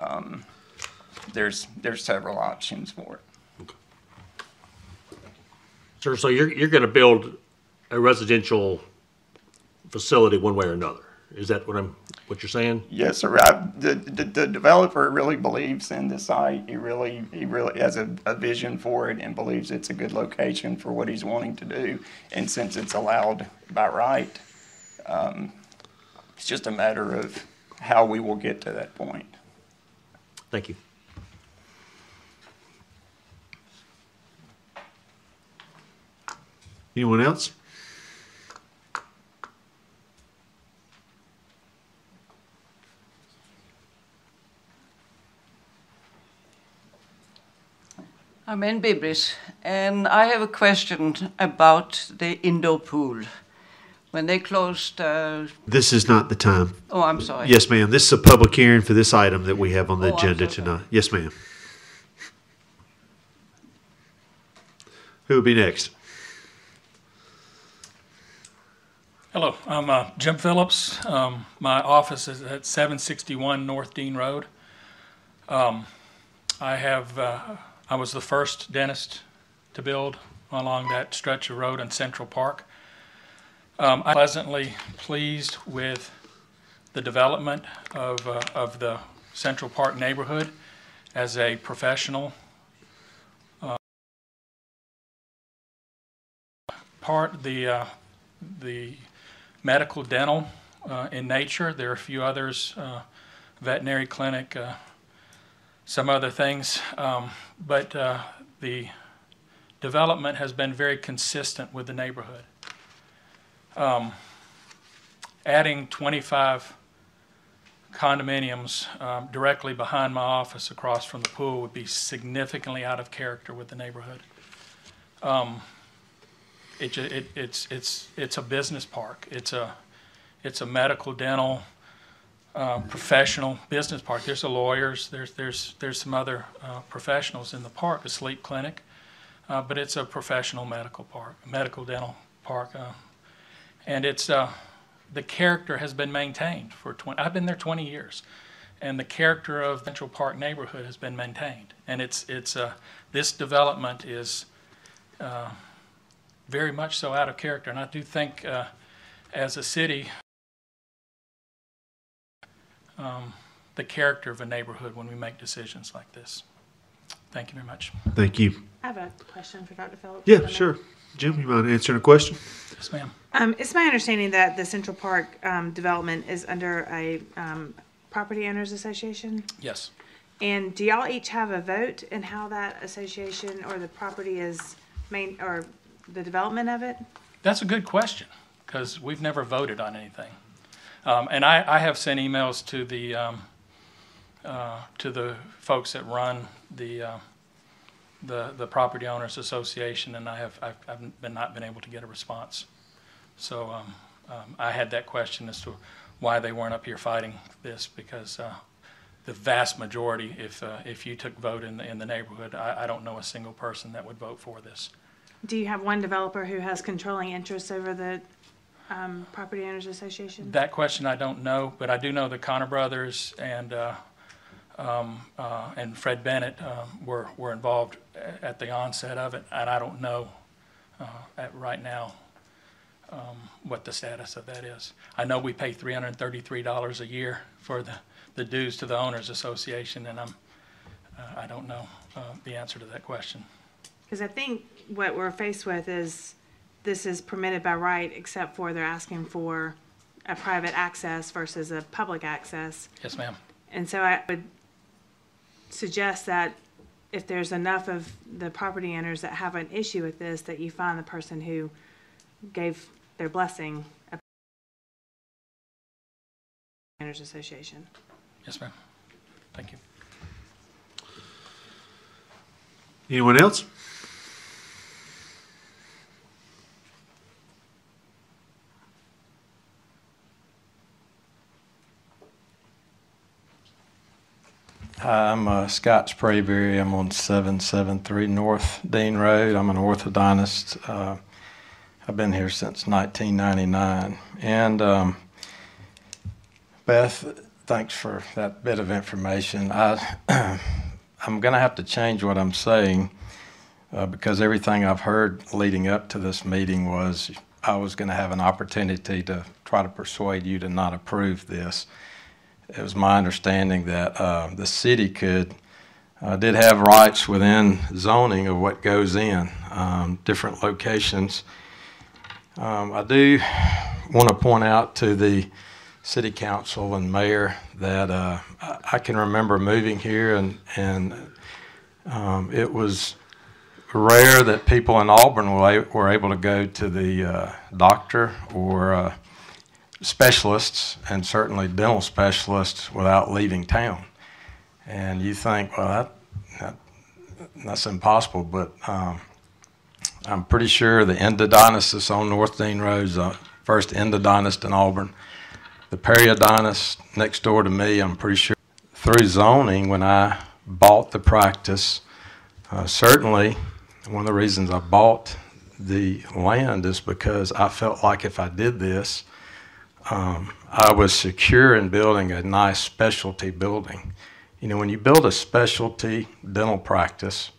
Um, there's, there's several options for it. Sir, so you're, you're gonna build a residential facility one way or another? Is that what I'm, what you're saying? Yes, sir. I, the, the, the developer really believes in the site. He really, he really has a, a vision for it and believes it's a good location for what he's wanting to do. And since it's allowed by right, um, it's just a matter of how we will get to that point. Thank you. Anyone else? I'm in Bibris, and I have a question about the indoor pool. When they closed, uh, This is not the time. oh, I'm sorry. Yes, ma'am. This is a public hearing for this item that we have on the Oh, agenda so sorry. tonight. Yes, ma'am. Who will be next? Hello, I'm uh, Jim Phillips. Um, My office is at 761 North Dean Road. Um, I have, uh, I was the first dentist to build along that stretch of road in Central Park. Um, I'm pleasantly pleased with the development of, uh, of the Central Park neighborhood as a professional uh, part, the, uh, the medical, dental uh, in nature. There are a few others, uh, veterinary clinic, uh, some other things. Um, But uh, the development has been very consistent with the neighborhood. Um, Adding 25 condominiums um, directly behind my office across from the pool would be significantly out of character with the neighborhood. Um, it, it, it's, it's, it's a business park. It's a, it's a medical, dental, uh, professional business park. There's the lawyers, there's, there's, there's some other, uh, professionals in the park, a sleep clinic. Uh, but it's a professional medical park, medical dental park. Uh, and it's, uh, the character has been maintained for 20, I've been there 20 years. And the character of Central Park neighborhood has been maintained. And it's, it's, uh, this development is, very much so out of character. And I do think, uh, as a city, um, the character of a neighborhood when we make decisions like this. Thank you very much. Thank you. I have a question for Dr. Phillips. Yeah, if I may. sure. Jim, you mind answering a question? Yes, ma'am. Um, it's my understanding that the Central Park, um, development is under a, um, property owners association. Yes. And do y'all each have a vote in how that association or the property is main, or the development of it? That's a good question, because we've never voted on anything. Um, and I, I have sent emails to the, um, uh, to the folks that run the, uh, the, the Property Owners Association, and I have, I've, I've been, not been able to get a response. So, um, um, I had that question as to why they weren't up here fighting this, because, uh, the vast majority, if, uh, if you took vote in the, in the neighborhood, I, I don't know a single person that would vote for this. Do you have one developer who has controlling interests over the, um, property owners association? That question I don't know, but I do know the Connor brothers and, uh, um, uh, and Fred Bennett um, were, were involved at the onset of it, and I don't know uh, at, right now um, what the status of that is. I know we pay $333 a year for the, the dues to the Owners Association, and I'm, uh, I don't know uh, the answer to that question. Because I think what we're faced with is this is permitted by right, except for they're asking for a private access versus a public access. Yes, ma'am. And so I would suggest that if there's enough of the property owners that have an issue with this, that you find the person who gave their blessing a owners association. Yes, ma'am. Thank you. Anyone else? Hi, I'm uh, Scott Sprayberry. I'm on 773 North Dean Road. I'm an orthodontist. Uh, I've been here since 1999. And um, Beth, thanks for that bit of information. I, I'm going to have to change what I'm saying uh, because everything I've heard leading up to this meeting was I was going to have an opportunity to try to persuade you to not approve this. It was my understanding that uh, the city could uh, did have rights within zoning of what goes in um, different locations. Um, I do want to point out to the city council and mayor that uh, I, can remember moving here and and um, it was rare that people in Auburn were, were able to go to the uh, doctor or uh, specialists and certainly dental specialists without leaving town. And you think, well, that, that that's impossible, but um, I'm pretty sure the endodontist on North Dean Road is the first endodontist in Auburn. The periodontist next door to me, I'm pretty sure through zoning when I bought the practice. Uh, certainly, one of the reasons I bought the land is because I felt like if I did this, um, I was secure in building a nice specialty building. You know, when you build a specialty dental practice,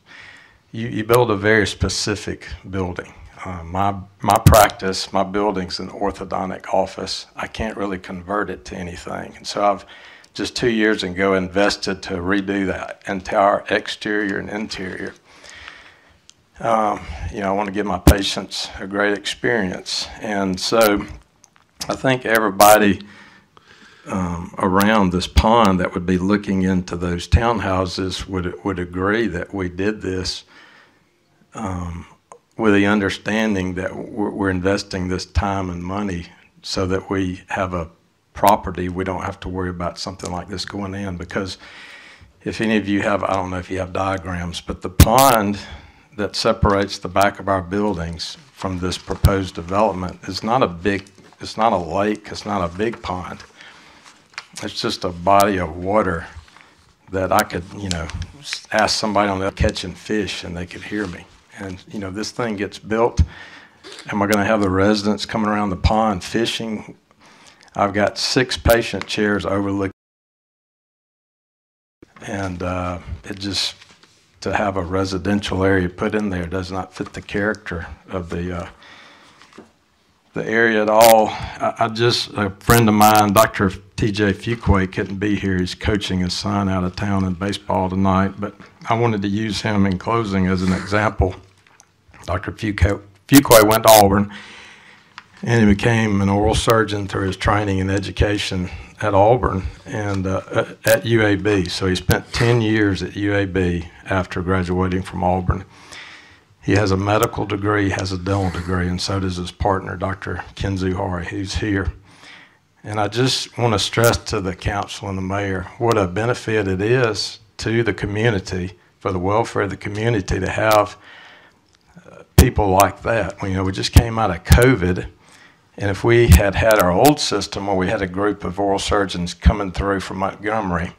you, you build a very specific building. Uh, my, my practice, my building's an orthodontic office. I can't really convert it to anything. And so I've just two years ago invested to redo that entire exterior and interior. Um, you know, I want to give my patients a great experience. And so I think everybody um, around this pond that would be looking into those townhouses would, would agree that we did this um, with the understanding that we're, we're investing this time and money so that we have a property, we don't have to worry about something like this going in. Because if any of you have, I don't know if you have diagrams, but the pond that separates the back of our buildings from this proposed development is not a big, it's not a lake, it's not a big pond. It's just a body of water that I could, you know, ask somebody on the catching fish and they could hear me. And, you know, this thing gets built. Am I going to have the residents coming around the pond fishing? I've got six patient chairs overlooking. And uh, it just, to have a residential area put in there does not fit the character of the, uh, the area at all. I, I just, a friend of mine, Dr. TJ Fuquay, couldn't be here. He's coaching his son out of town in baseball tonight, but I wanted to use him in closing as an example. Dr. Fuquay, went to Auburn and he became an oral surgeon through his training and education at Auburn and uh, at UAB. So he spent 10 years at UAB after graduating from Auburn. He has a medical degree, has a dental degree, and so does his partner, Dr. Ken Zuhari, who's here. And I just want to stress to the council and the mayor what a benefit it is to the community, for the welfare of the community, to have uh, people like that. You know, we just came out of COVID, and if we had had our old system where we had a group of oral surgeons coming through from Montgomery,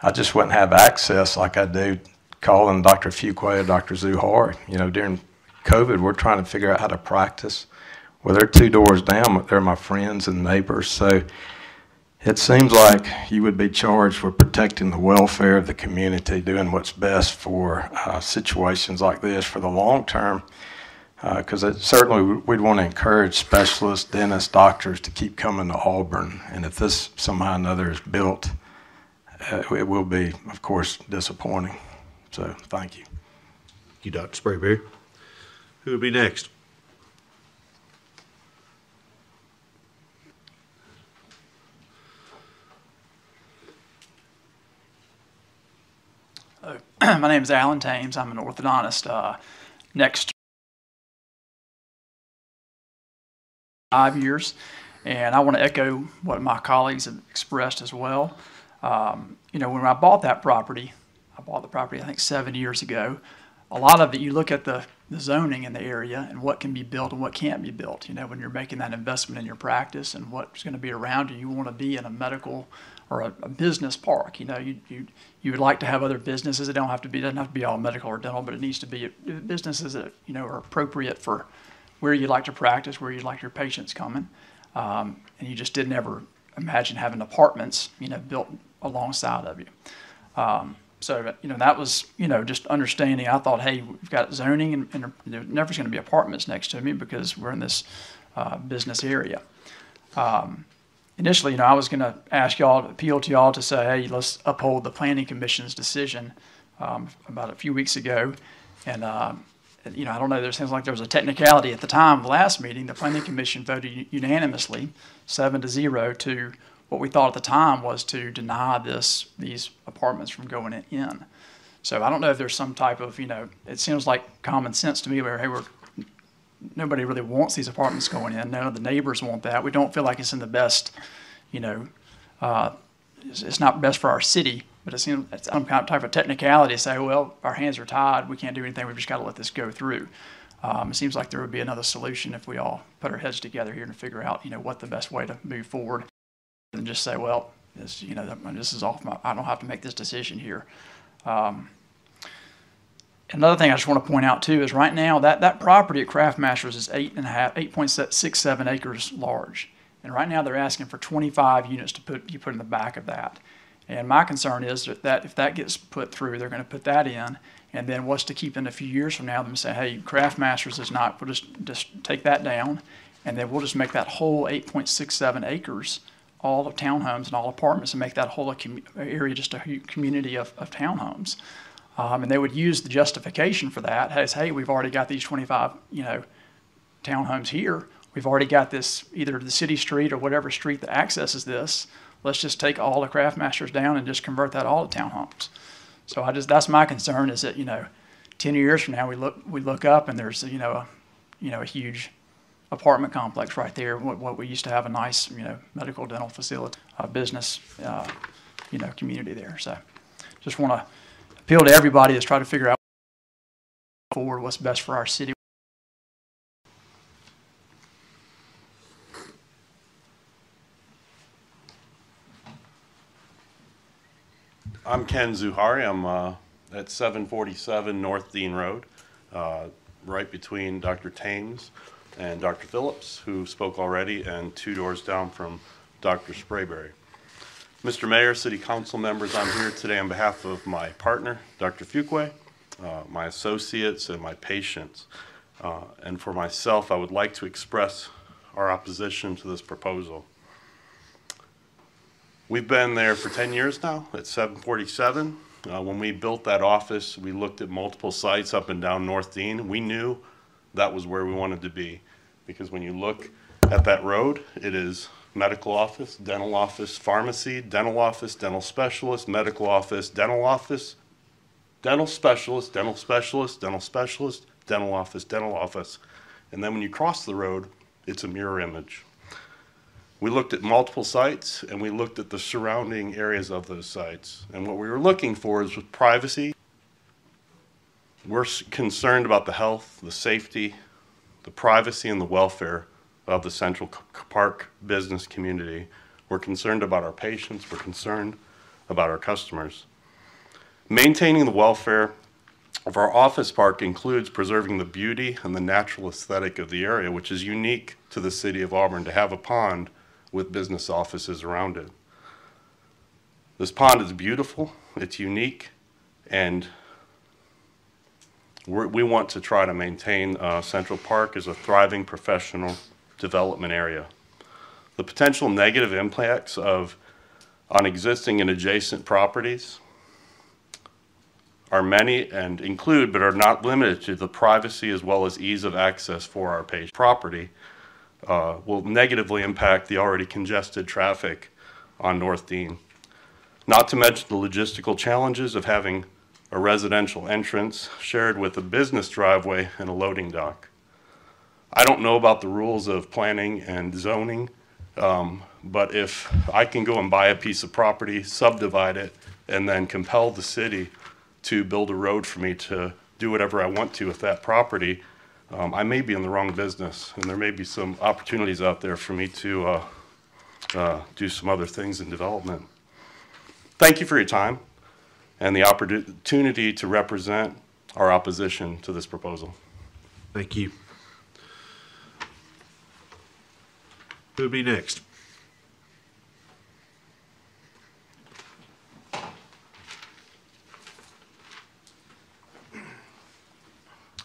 I just wouldn't have access like I do calling Dr. Fuqua, Dr. Zuhar. You know, during COVID, we're trying to figure out how to practice. Well, they're two doors down, they're my friends and neighbors. So it seems like you would be charged with protecting the welfare of the community, doing what's best for uh, situations like this for the long term. Because uh, certainly we'd want to encourage specialists, dentists, doctors to keep coming to Auburn. And if this somehow or another is built, uh, it will be, of course, disappointing. So, thank you. Thank you, Dr. Sprayberry. Who would be next? Uh, my name is Alan Thames. I'm an orthodontist. Uh, next five years, and I want to echo what my colleagues have expressed as well. Um, you know, when I bought that property, I bought the property I think seven years ago. A lot of it, you look at the, the zoning in the area and what can be built and what can't be built. You know, when you're making that investment in your practice and what's going to be around you, you want to be in a medical or a, a, business park. You know, you, you you would like to have other businesses. It don't have to be doesn't have to be all medical or dental, but it needs to be businesses that you know are appropriate for where you'd like to practice, where you'd like your patients coming. Um, and you just didn't ever imagine having apartments, you know, built alongside of you. Um, so, you know, that was, you know, just understanding. I thought, hey, we've got zoning and, and there's never going to be apartments next to me because we're in this uh, business area. Um, initially, you know, I was going to ask y'all, appeal to y'all to say, hey, let's uphold the planning commission's decision um, about a few weeks ago. And, uh, you know, I don't know, there seems like there was a technicality at the time of the last meeting. The planning commission voted unanimously, seven to zero, to what we thought at the time was to deny this, these apartments from going in. So I don't know if there's some type of, you know, it seems like common sense to me where, hey, we're, nobody really wants these apartments going in. None of the neighbors want that. We don't feel like it's in the best, you know, uh, it's, it's not best for our city, but it seems it's some kind of type of technicality to say, well, our hands are tied. We can't do anything. We've just got to let this go through. Um, it seems like there would be another solution if we all put our heads together here and figure out, you know, what the best way to move forward and just say, well, this, you know, this is off my, I don't have to make this decision here. Um, another thing I just want to point out too is right now that, that property at Craft Masters is eight and a half, 8.67 acres large. And right now they're asking for 25 units to put, you put in the back of that. And my concern is that, that if that gets put through, they're going to put that in. And then what's to keep in a few years from now them say, hey, Craft Masters is not, we'll just, just take that down. And then we'll just make that whole 8.67 acres all of townhomes and all apartments and make that whole area just a community of, of townhomes. Um, and they would use the justification for that as, hey, we've already got these 25, you know, townhomes here. We've already got this, either the city street or whatever street that accesses this. Let's just take all the craft masters down and just convert that all to townhomes. So I just, that's my concern is that, you know, 10 years from now, we look, we look up and there's, you know, a, you know, a huge apartment complex right there. What, what we used to have a nice, you know, medical dental facility, uh, business, uh, you know, community there. So just want to appeal to everybody that's trying to figure out forward what's best for our city. I'm Ken Zuhari. I'm uh, at 747 North Dean Road, uh, right between Dr. Thames and Dr. Phillips, who spoke already, and two doors down from Dr. Sprayberry. Mr. Mayor, City Council members, I'm here today on behalf of my partner, Dr. Fuqua, uh, my associates, and my patients. Uh, and for myself, I would like to express our opposition to this proposal. We've been there for 10 years now at 747. Uh, when we built that office, we looked at multiple sites up and down North Dean. We knew that was where we wanted to be because when you look at that road, it is medical office, dental office, pharmacy, dental office, dental specialist, medical office, dental office, dental specialist, dental specialist, dental specialist, dental office, dental office. And then when you cross the road, it's a mirror image. We looked at multiple sites and we looked at the surrounding areas of those sites. And what we were looking for is privacy. We're concerned about the health, the safety, the privacy, and the welfare of the Central Park business community. We're concerned about our patients. We're concerned about our customers. Maintaining the welfare of our office park includes preserving the beauty and the natural aesthetic of the area, which is unique to the city of Auburn to have a pond with business offices around it. This pond is beautiful, it's unique, and we want to try to maintain uh, Central Park as a thriving professional development area. The potential negative impacts of on existing and adjacent properties are many and include but are not limited to the privacy as well as ease of access for our patient property uh, will negatively impact the already congested traffic on North Dean. Not to mention the logistical challenges of having a residential entrance shared with a business driveway and a loading dock. I don't know about the rules of planning and zoning, um, but if I can go and buy a piece of property, subdivide it, and then compel the city to build a road for me to do whatever I want to with that property, um, I may be in the wrong business, and there may be some opportunities out there for me to uh, uh, do some other things in development. Thank you for your time and the opportunity to represent our opposition to this proposal. Thank you. Who'll be next?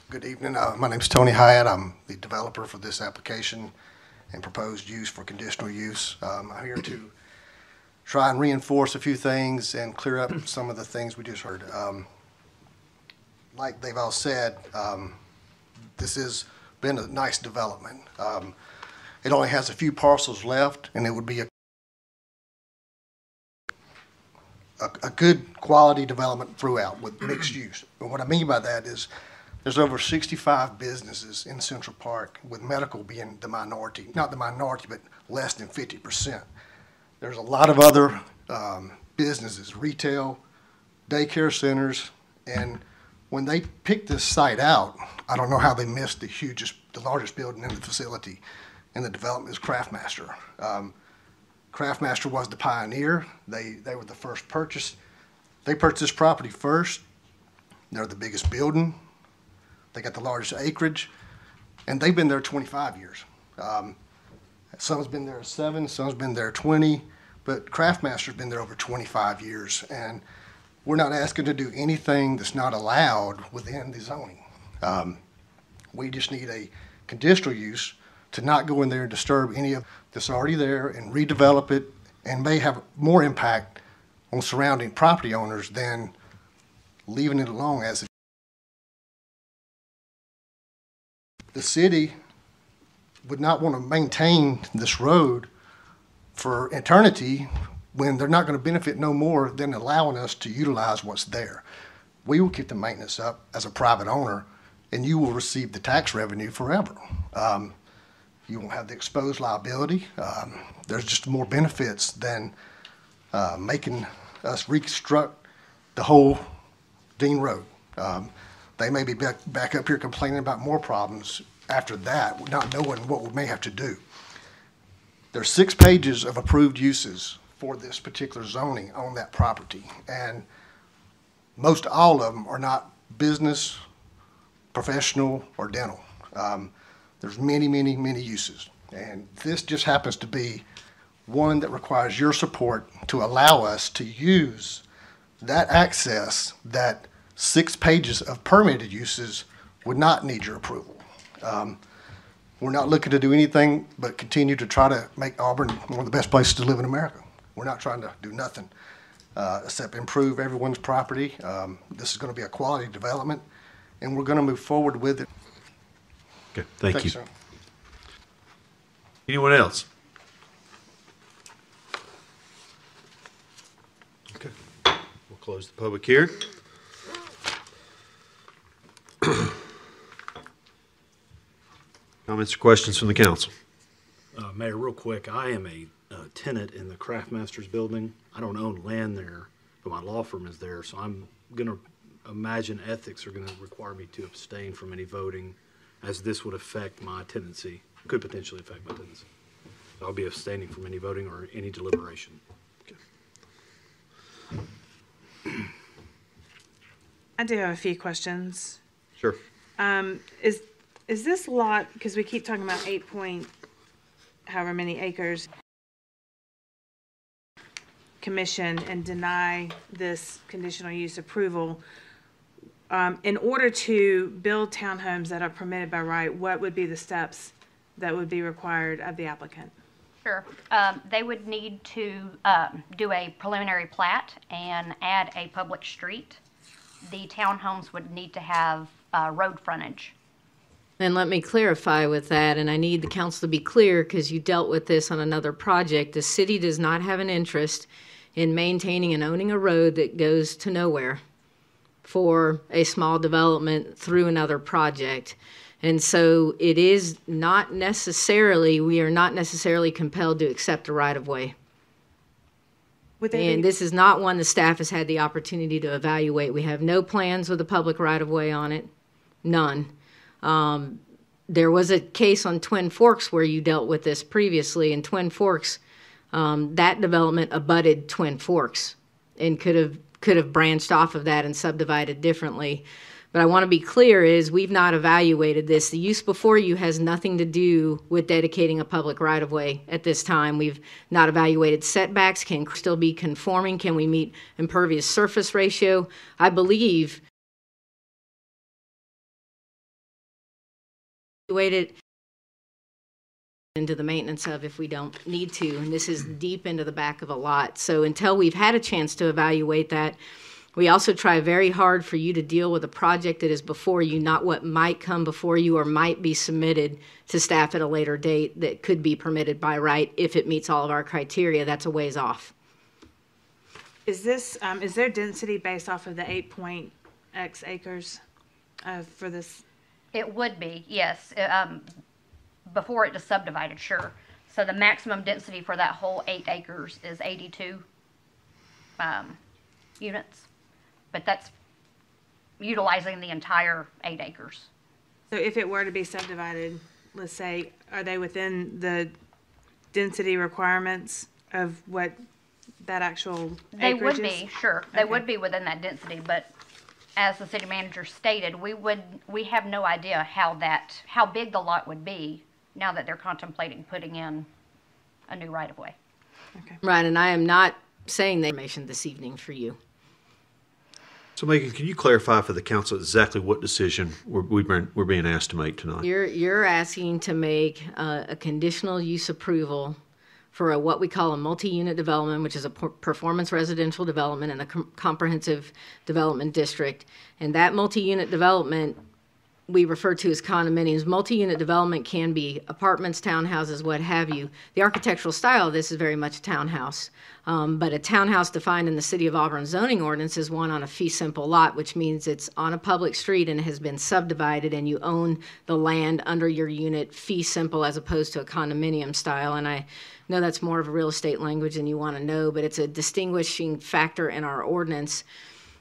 Good evening. Uh, My is Tony Hyatt. I'm the developer for this application and proposed use for conditional use. Um, I'm here to try and reinforce a few things and clear up some of the things we just heard. Um, Like they've all said, um, this has been a nice development. Um, It only has a few parcels left, and it would be a a, a good quality development throughout with mixed use. And what I mean by that is there's over 65 businesses in Central Park, with medical being the minority, not the minority, but less than 50%. There's a lot of other um, businesses, retail, daycare centers, and when they picked this site out, I don't know how they missed the hugest, the largest building in the facility, and the development is Craftmaster. Um, Craftmaster was the pioneer. They, they were the first purchase. They purchased this property first. They're the biggest building. They got the largest acreage, and they've been there 25 years. Um, some's been there seven, some's been there 20, but Craftmaster's been there over 25 years, and we're not asking to do anything that's not allowed within the zoning. Um, we just need a conditional use to not go in there and disturb any of that's already there and redevelop it and may have more impact on surrounding property owners than leaving it alone as it. The city would not want to maintain this road for eternity when they're not going to benefit no more than allowing us to utilize what's there. We will keep the maintenance up as a private owner, and you will receive the tax revenue forever. Um, you won't have the exposed liability. Um, there's just more benefits than uh, making us reconstruct the whole Dean Road. Um, they may be back, back up here complaining about more problems after that, not knowing what we may have to do. There's six pages of approved uses for this particular zoning on that property, and most all of them are not business, professional, or dental. Um, there's many, many, many uses, and this just happens to be one that requires your support to allow us to use that access that six pages of permitted uses would not need your approval. Um, we're not looking to do anything but continue to try to make Auburn one of the best places to live in America. We're not trying to do nothing uh, except improve everyone's property. Um, this is going to be a quality development, and we're going to move forward with it. Okay, thank Thank you. sir. Anyone else? Okay, we'll close the public hearing. Comments or questions from the council? Uh, Mayor, real quick, I am a uh, tenant in the Craftmasters building. I don't own land there, but my law firm is there, so I'm gonna imagine ethics are gonna require me to abstain from any voting, as this would affect my tenancy, could potentially affect my tenancy. So I'll be abstaining from any voting or any deliberation. I do have a few questions. Sure. Um, is, is this lot, because we keep talking about eight point, however many acres, commission and deny this conditional use approval, um, in order to build townhomes that are permitted by right, what would be the steps that would be required of the applicant? Sure. Um, they would need to, um, do a preliminary plat and add a public street. The townhomes would need to have, uh, road frontage. Then let me clarify with that, and I need the council to be clear because you dealt with this on another project. The city does not have an interest in maintaining and owning a road that goes to nowhere for a small development through another project. And so it is not necessarily, we are not necessarily compelled to accept a right of way. Would they And be- this is not one the staff has had the opportunity to evaluate. We have no plans with a public right-of-way on it, none. Um, There was a case on Twin Forks where you dealt with this previously, and Twin Forks, um, that development abutted Twin Forks and could have, could have branched off of that and subdivided differently. But I want to be clear is we've not evaluated this. The use before you has nothing to do with dedicating a public right of way at this time. We've not evaluated setbacks, can still be conforming, can we meet impervious surface ratio? I believe evaluated into the maintenance of if we don't need to, and this is deep into the back of a lot. So until we've had a chance to evaluate that, we also try very hard for you to deal with a project that is before you, not what might come before you or might be submitted to staff at a later date that could be permitted by right if it meets all of our criteria. That's a ways off. Is this, um, is there density based off of the eight point X acres, uh, for this? It would be, yes, um, before it is subdivided, sure. So the maximum density for that whole eight acres is eighty-two, um, units. But that's utilizing the entire eight acres. So if it were to be subdivided, let's say, are they within the density requirements of what that actual They acreage would is? be, sure, they Okay. would be within that density, but as the city manager stated, we would, we have no idea how that, how big the lot would be now that they're contemplating putting in a new right-of-way. Right, and I am not saying the information this evening for you. So Megan, can you clarify for the council exactly what decision we're, we've been, we're being asked to make tonight? You're, you're asking to make uh, a conditional use approval for a, what we call a multi-unit development, which is a per- performance residential development in a com- comprehensive development district. And that multi-unit development, we refer to as condominiums. Multi-unit development can be apartments, townhouses, what have you. The architectural style of this is very much a townhouse. Um, but a townhouse defined in the city of Auburn zoning ordinance is one on a fee simple lot, which means it's on a public street and has been subdivided and you own the land under your unit fee simple as opposed to a condominium style. And I know that's more of a real estate language than you want to know, but it's a distinguishing factor in our ordinance.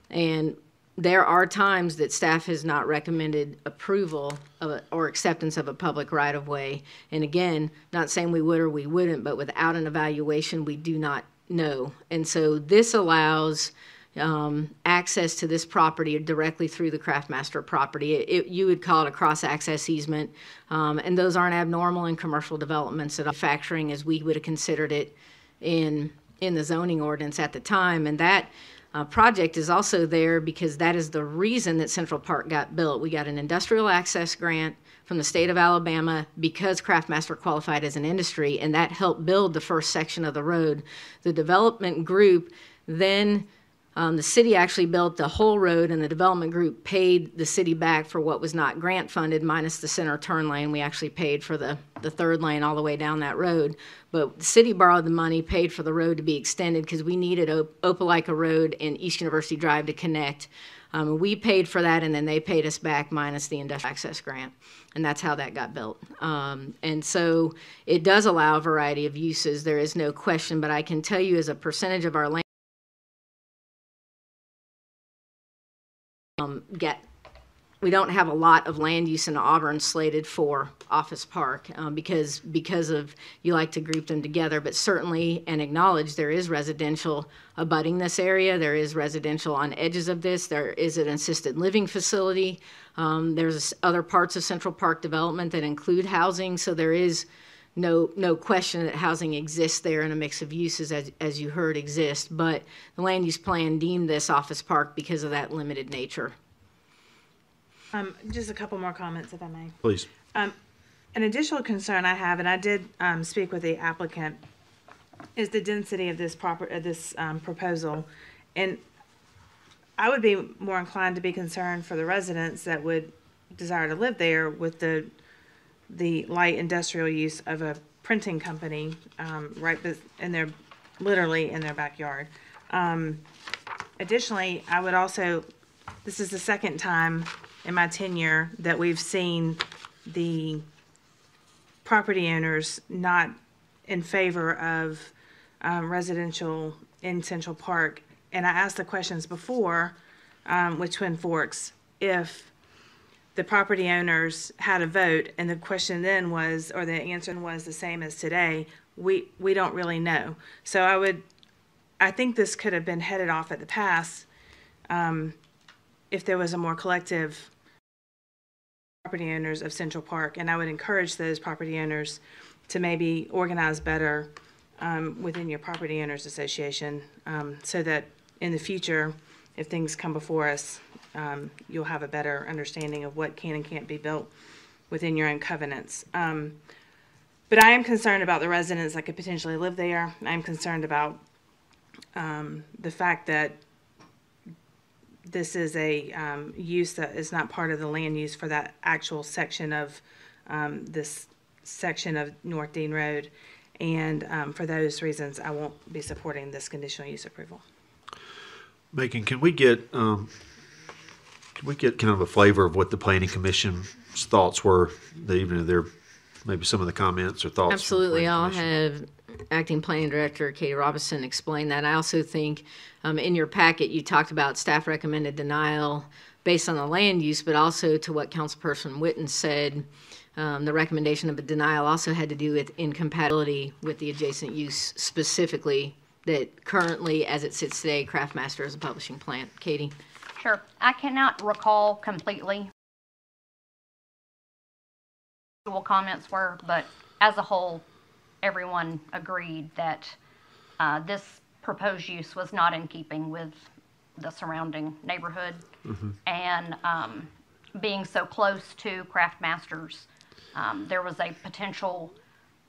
And there are times that staff has not recommended approval of a, or acceptance of a public right of way. And again, not saying we would or we wouldn't, but without an evaluation, we do not know. And so this allows um, access to this property directly through the Craftmaster property. It, it- you would call it a cross-access easement, um, and those aren't abnormal in commercial developments at all. Factoring as we would have considered it in in the zoning ordinance at the time, and that uh, project is also there because that is the reason that Central Park got built. We got an industrial access grant from the state of Alabama because Craftmaster qualified as an industry, and that helped build the first section of the road. The development group then um, the city actually built the whole road, and the development group paid the city back for what was not grant funded, minus the center turn lane. We actually paid for the, the third lane all the way down that road. But the city borrowed the money, paid for the road to be extended because we needed Op- Opelika Road and East University Drive to connect. Um, we paid for that, and then they paid us back minus the industrial access grant, and that's how that got built. Um, and so it does allow a variety of uses. There is no question, but I can tell you as a percentage of our land. Um, get, we don't have a lot of land use in Auburn slated for Office Park um, because, because of, you like to group them together, but certainly and acknowledge there is residential abutting this area. There is residential on edges of this. There is an assisted living facility. Um, There's other parts of Central Park development that include housing, so there is no, no question that housing exists there and a mix of uses, as, as you heard, exist. But the land use plan deemed this office park because of that limited nature. Um, just a couple more comments, if I may. Please. Um, an additional concern I have, and I did, um, speak with the applicant, is the density of this proper, of this, um, proposal. And I would be more inclined to be concerned for the residents that would desire to live there with the, the light industrial use of a printing company, um, right in their, literally in their backyard. Um, additionally, I would also, this is the second time in my tenure that we've seen the property owners not in favor of um, residential in Central Park. And I asked the questions before um, with Twin Forks if the property owners had a vote, and the question then was, or the answer was the same as today. We we don't really know. So I would, I think this could have been headed off at the pass. Um, if there was a more collective property owners of Central Park, and I would encourage those property owners to maybe organize better um, within your property owners association, um, so that in the future, if things come before us, um, you'll have a better understanding of what can and can't be built within your own covenants. Um, but I am concerned about the residents that could potentially live there. I'm concerned about um, the fact that this is a um, use that is not part of the land use for that actual section of um, this section of North Dean Road. And um, for those reasons, I won't be supporting this conditional use approval. Megan, can we get, um, we get kind of a flavor of what the planning commission's thoughts were, the- even if they're, maybe some of the comments or thoughts? Absolutely. I'll have Acting Planning Director Katie Robinson explain that. I also think um, in your packet, you talked about staff recommended denial based on the land use, but also to what Councilperson Witten said, um, the recommendation of a denial also had to do with incompatibility with the adjacent use specifically that currently, as it sits today, Craftmaster is a publishing plant. Katie? Sure. I cannot recall completely what the comments were, but as a whole, everyone agreed that uh, this proposed use was not in keeping with the surrounding neighborhood. And um, being so close to Craft Masters, um, there was a potential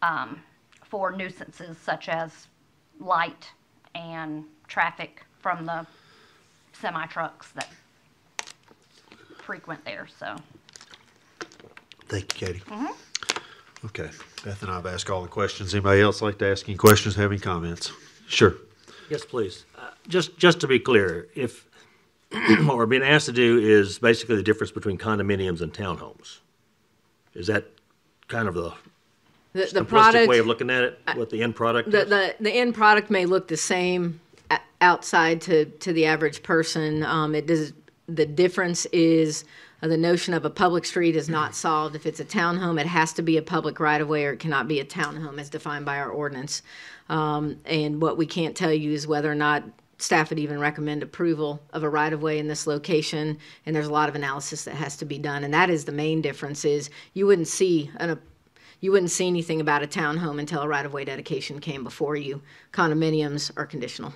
um, for nuisances such as light and traffic from the semi trucks that frequent there. So, Thank you, Katie. mhm. Okay, Beth and I have asked all the questions. Anybody else like to ask any questions, have any comments? Sure. Yes, please. Uh, Just, just to be clear, if, what we're being asked to do is basically the difference between condominiums and townhomes. Is that kind of the The, the simplistic product. way of looking at it, what the end product The, is? the, the end product may look the same o- outside to, to the average person. Um, it does, the difference is uh, the notion of a public street is not solved. If it's a townhome, it has to be a public right-of-way or it cannot be a townhome as defined by our ordinance. Um, and what we can't tell you is whether or not staff would even recommend approval of a right-of-way in this location. And there's a lot of analysis that has to be done. And that is the main difference is you wouldn't see an, you wouldn't see anything about a townhome until a right-of-way dedication came before you. Condominiums are conditional.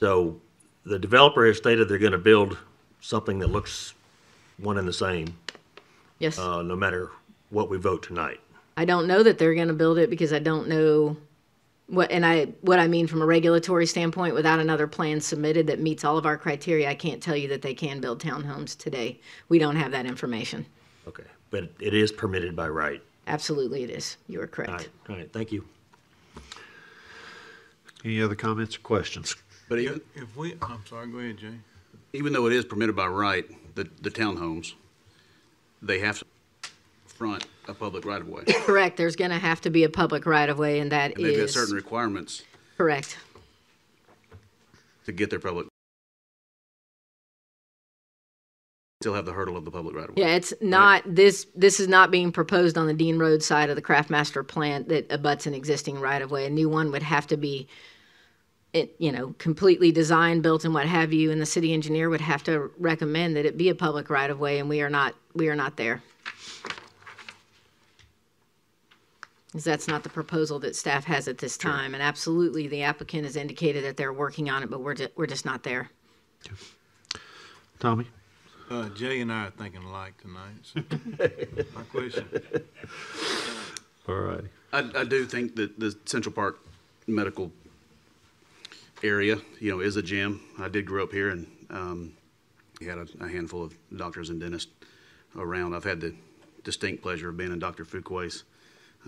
So the developer has stated they're gonna build something that looks one and the same, Yes. uh, no matter what we vote tonight. I don't know that they're gonna build it because I don't know what, and I, what I mean from a regulatory standpoint, without another plan submitted that meets all of our criteria, I can't tell you that they can build townhomes today. We don't have that information. Okay, but it is permitted by right. Absolutely it is. You are All correct. right, all right, thank you. Any other comments or questions? But even, If we, I'm sorry, go ahead, Jay. even though it is permitted by right, the, the townhomes, they have to front a public right of way. Correct. There's gonna have to be a public right-of-way and that And they've got is, certain requirements correct. to get their public. Still have the hurdle of the public right of way. Yeah, it's not, this, this is not being proposed on the Dean Road side of the Craftmaster plant that abuts an existing right-of-way. A new one would have to be, it, you know, completely designed, built and what have you, and the city engineer would have to recommend that it be a public right-of-way, and we are not, we are not there. Because that's not the proposal that staff has at this time, and absolutely, the applicant has indicated that they're working on it, but we're, ju- we're just not there. Tommy? Uh, Jay and I are thinking alike tonight, so my question. All right. I, I do think that the Central Park Medical area, you know, is a gem. I did grow up here and, um, we had a, a handful of doctors and dentists around. I've had the distinct pleasure of being in Dr. Fuquay's,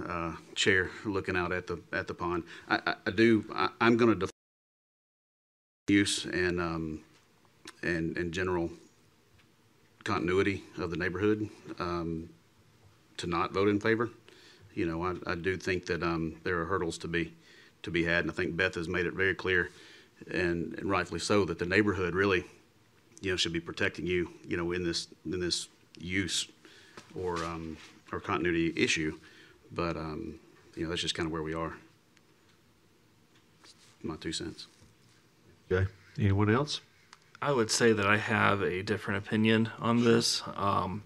uh, chair, looking out at the, at the pond. I, I, I do, I, I'm gonna def- use and, um, and, and general continuity of the neighborhood, um, to not vote in favor you know, I, I do think that um, there are hurdles to be to be had, and I think Beth has made it very clear, and, and rightfully so, that the neighborhood really, you know, should be protecting you, you know, in this in this use or um, or continuity issue. But um, you know, that's just kind of where we are. My two cents. Okay, anyone else? I would say that I have a different opinion on this. Um,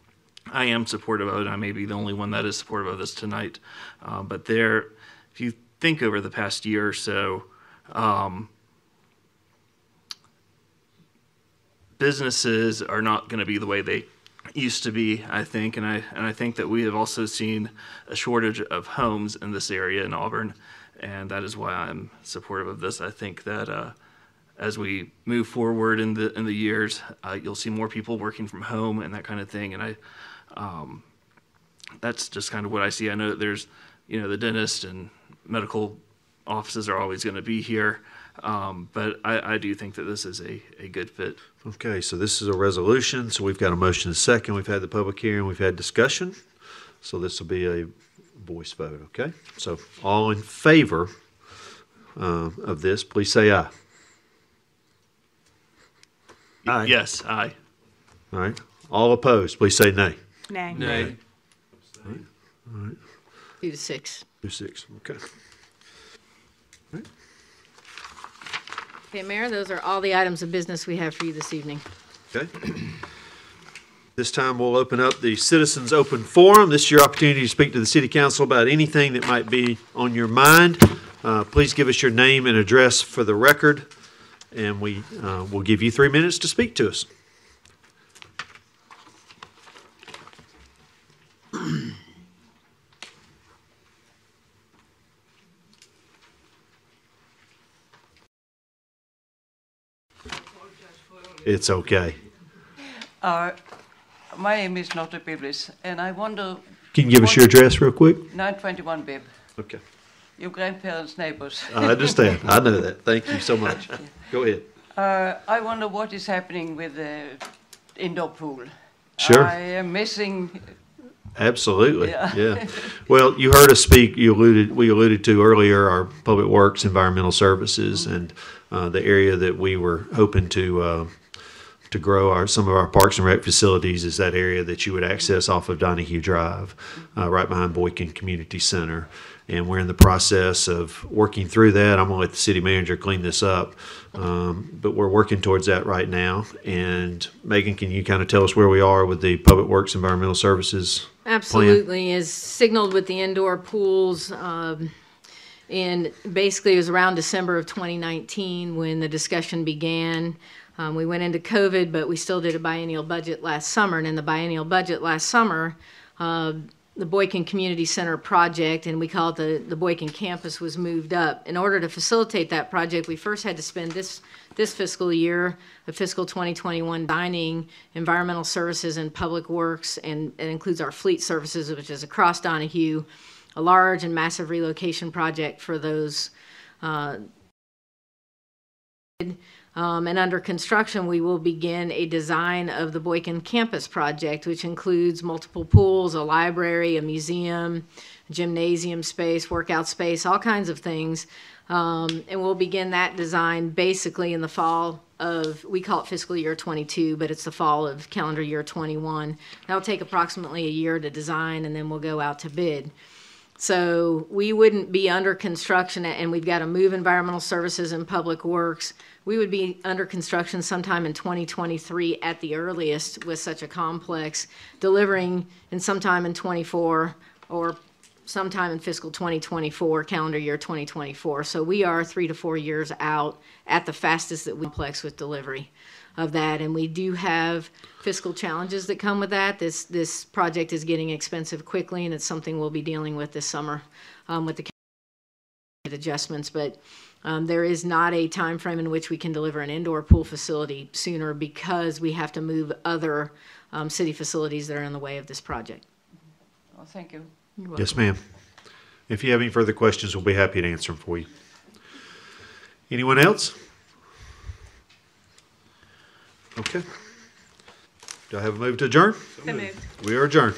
I am supportive of it. I may be the only one that is supportive of this tonight. Uh, but there, if you think over the past year or so, um, businesses are not going to be the way they used to be, I think, and I and I think that we have also seen a shortage of homes in this area in Auburn, and that is why I'm supportive of this. I think that uh, as we move forward in the in the years, uh, you'll see more people working from home and that kind of thing, and I. Um, that's just kind of what I see. I know that there's, you know, the dentist and medical offices are always going to be here, um, but I, I do think that this is a, a good fit. Okay, so this is a resolution, so we've got a motion and second, we've had the public hearing, we've had discussion. So this will be a voice vote, okay? So all in favor uh, of this, please say aye. Aye. Yes, aye. All right, all opposed, please say nay. Nay. Nay. All right, Two to six. six, okay. Okay, Mayor, those are all the items of business we have for you this evening. Okay. This time, we'll open up the Citizens Open Forum. This is your opportunity to speak to the city council about anything that might be on your mind. Uh, Please give us your name and address for the record, and we uh, will give you three minutes to speak to us. It's okay. Uh, my name is Lotte Biblis, and I wonder. Can you give us your address real quick? 921 Bib. Okay. Your grandparents' neighbors. I understand. I know that. Thank you so much. Go ahead. Uh, I wonder what is happening with the indoor pool. Sure. I am missing. Absolutely, Yeah. yeah. Well, you heard us speak, you alluded, we alluded to earlier, our Public Works, Environmental Services, and uh, the area that we were hoping to, uh, to grow our, some of our Parks and Rec facilities is that area that you would access off of Donahue Drive, uh, right behind Boykin Community Center. And we're in the process of working through that. I'm gonna let the city manager clean this up. Um, But we're working towards that right now. And Megan, can you kind of tell us where we are with the Public Works, Environmental Services? Absolutely, is signaled with the indoor pools. Um, and basically, it was around December of 2019 when the discussion began. Um, we went into COVID, but we still did a biennial budget last summer. And in the biennial budget last summer, uh, the Boykin Community Center project, and we call it the, the Boykin campus, was moved up. In order to facilitate that project, we first had to spend this, this fiscal year, the fiscal 2021 dining, environmental services, and public works, and it includes our fleet services, which is across Donahue, a large and massive relocation project for those uh, um, and under construction, we will begin a design of the Boykin Campus project, which includes multiple pools, a library, a museum, gymnasium space, workout space, all kinds of things. Um, and we'll begin that design basically in the fall of, we call it fiscal year 22, but it's the fall of calendar year 21. That'll take approximately a year to design, and then we'll go out to bid. So we wouldn't be under construction, and we've got to move environmental services and public works. We would be under construction sometime in 2023 at the earliest with such a complex, delivering in sometime in 24 or sometime in fiscal 2024, calendar year 2024. So we are three to four years out at the fastest that we complex with delivery of that. And we do have fiscal challenges that come with that. This, this project is getting expensive quickly, and it's something we'll be dealing with this summer um, with the adjustments. But um, there is not a time frame in which we can deliver an indoor pool facility sooner because we have to move other um, city facilities that are in the way of this project. Well, thank you. Yes, ma'am. If you have any further questions, we'll be happy to answer them for you. Anyone else? Okay. Do I have a move to adjourn? So moved. We are adjourned.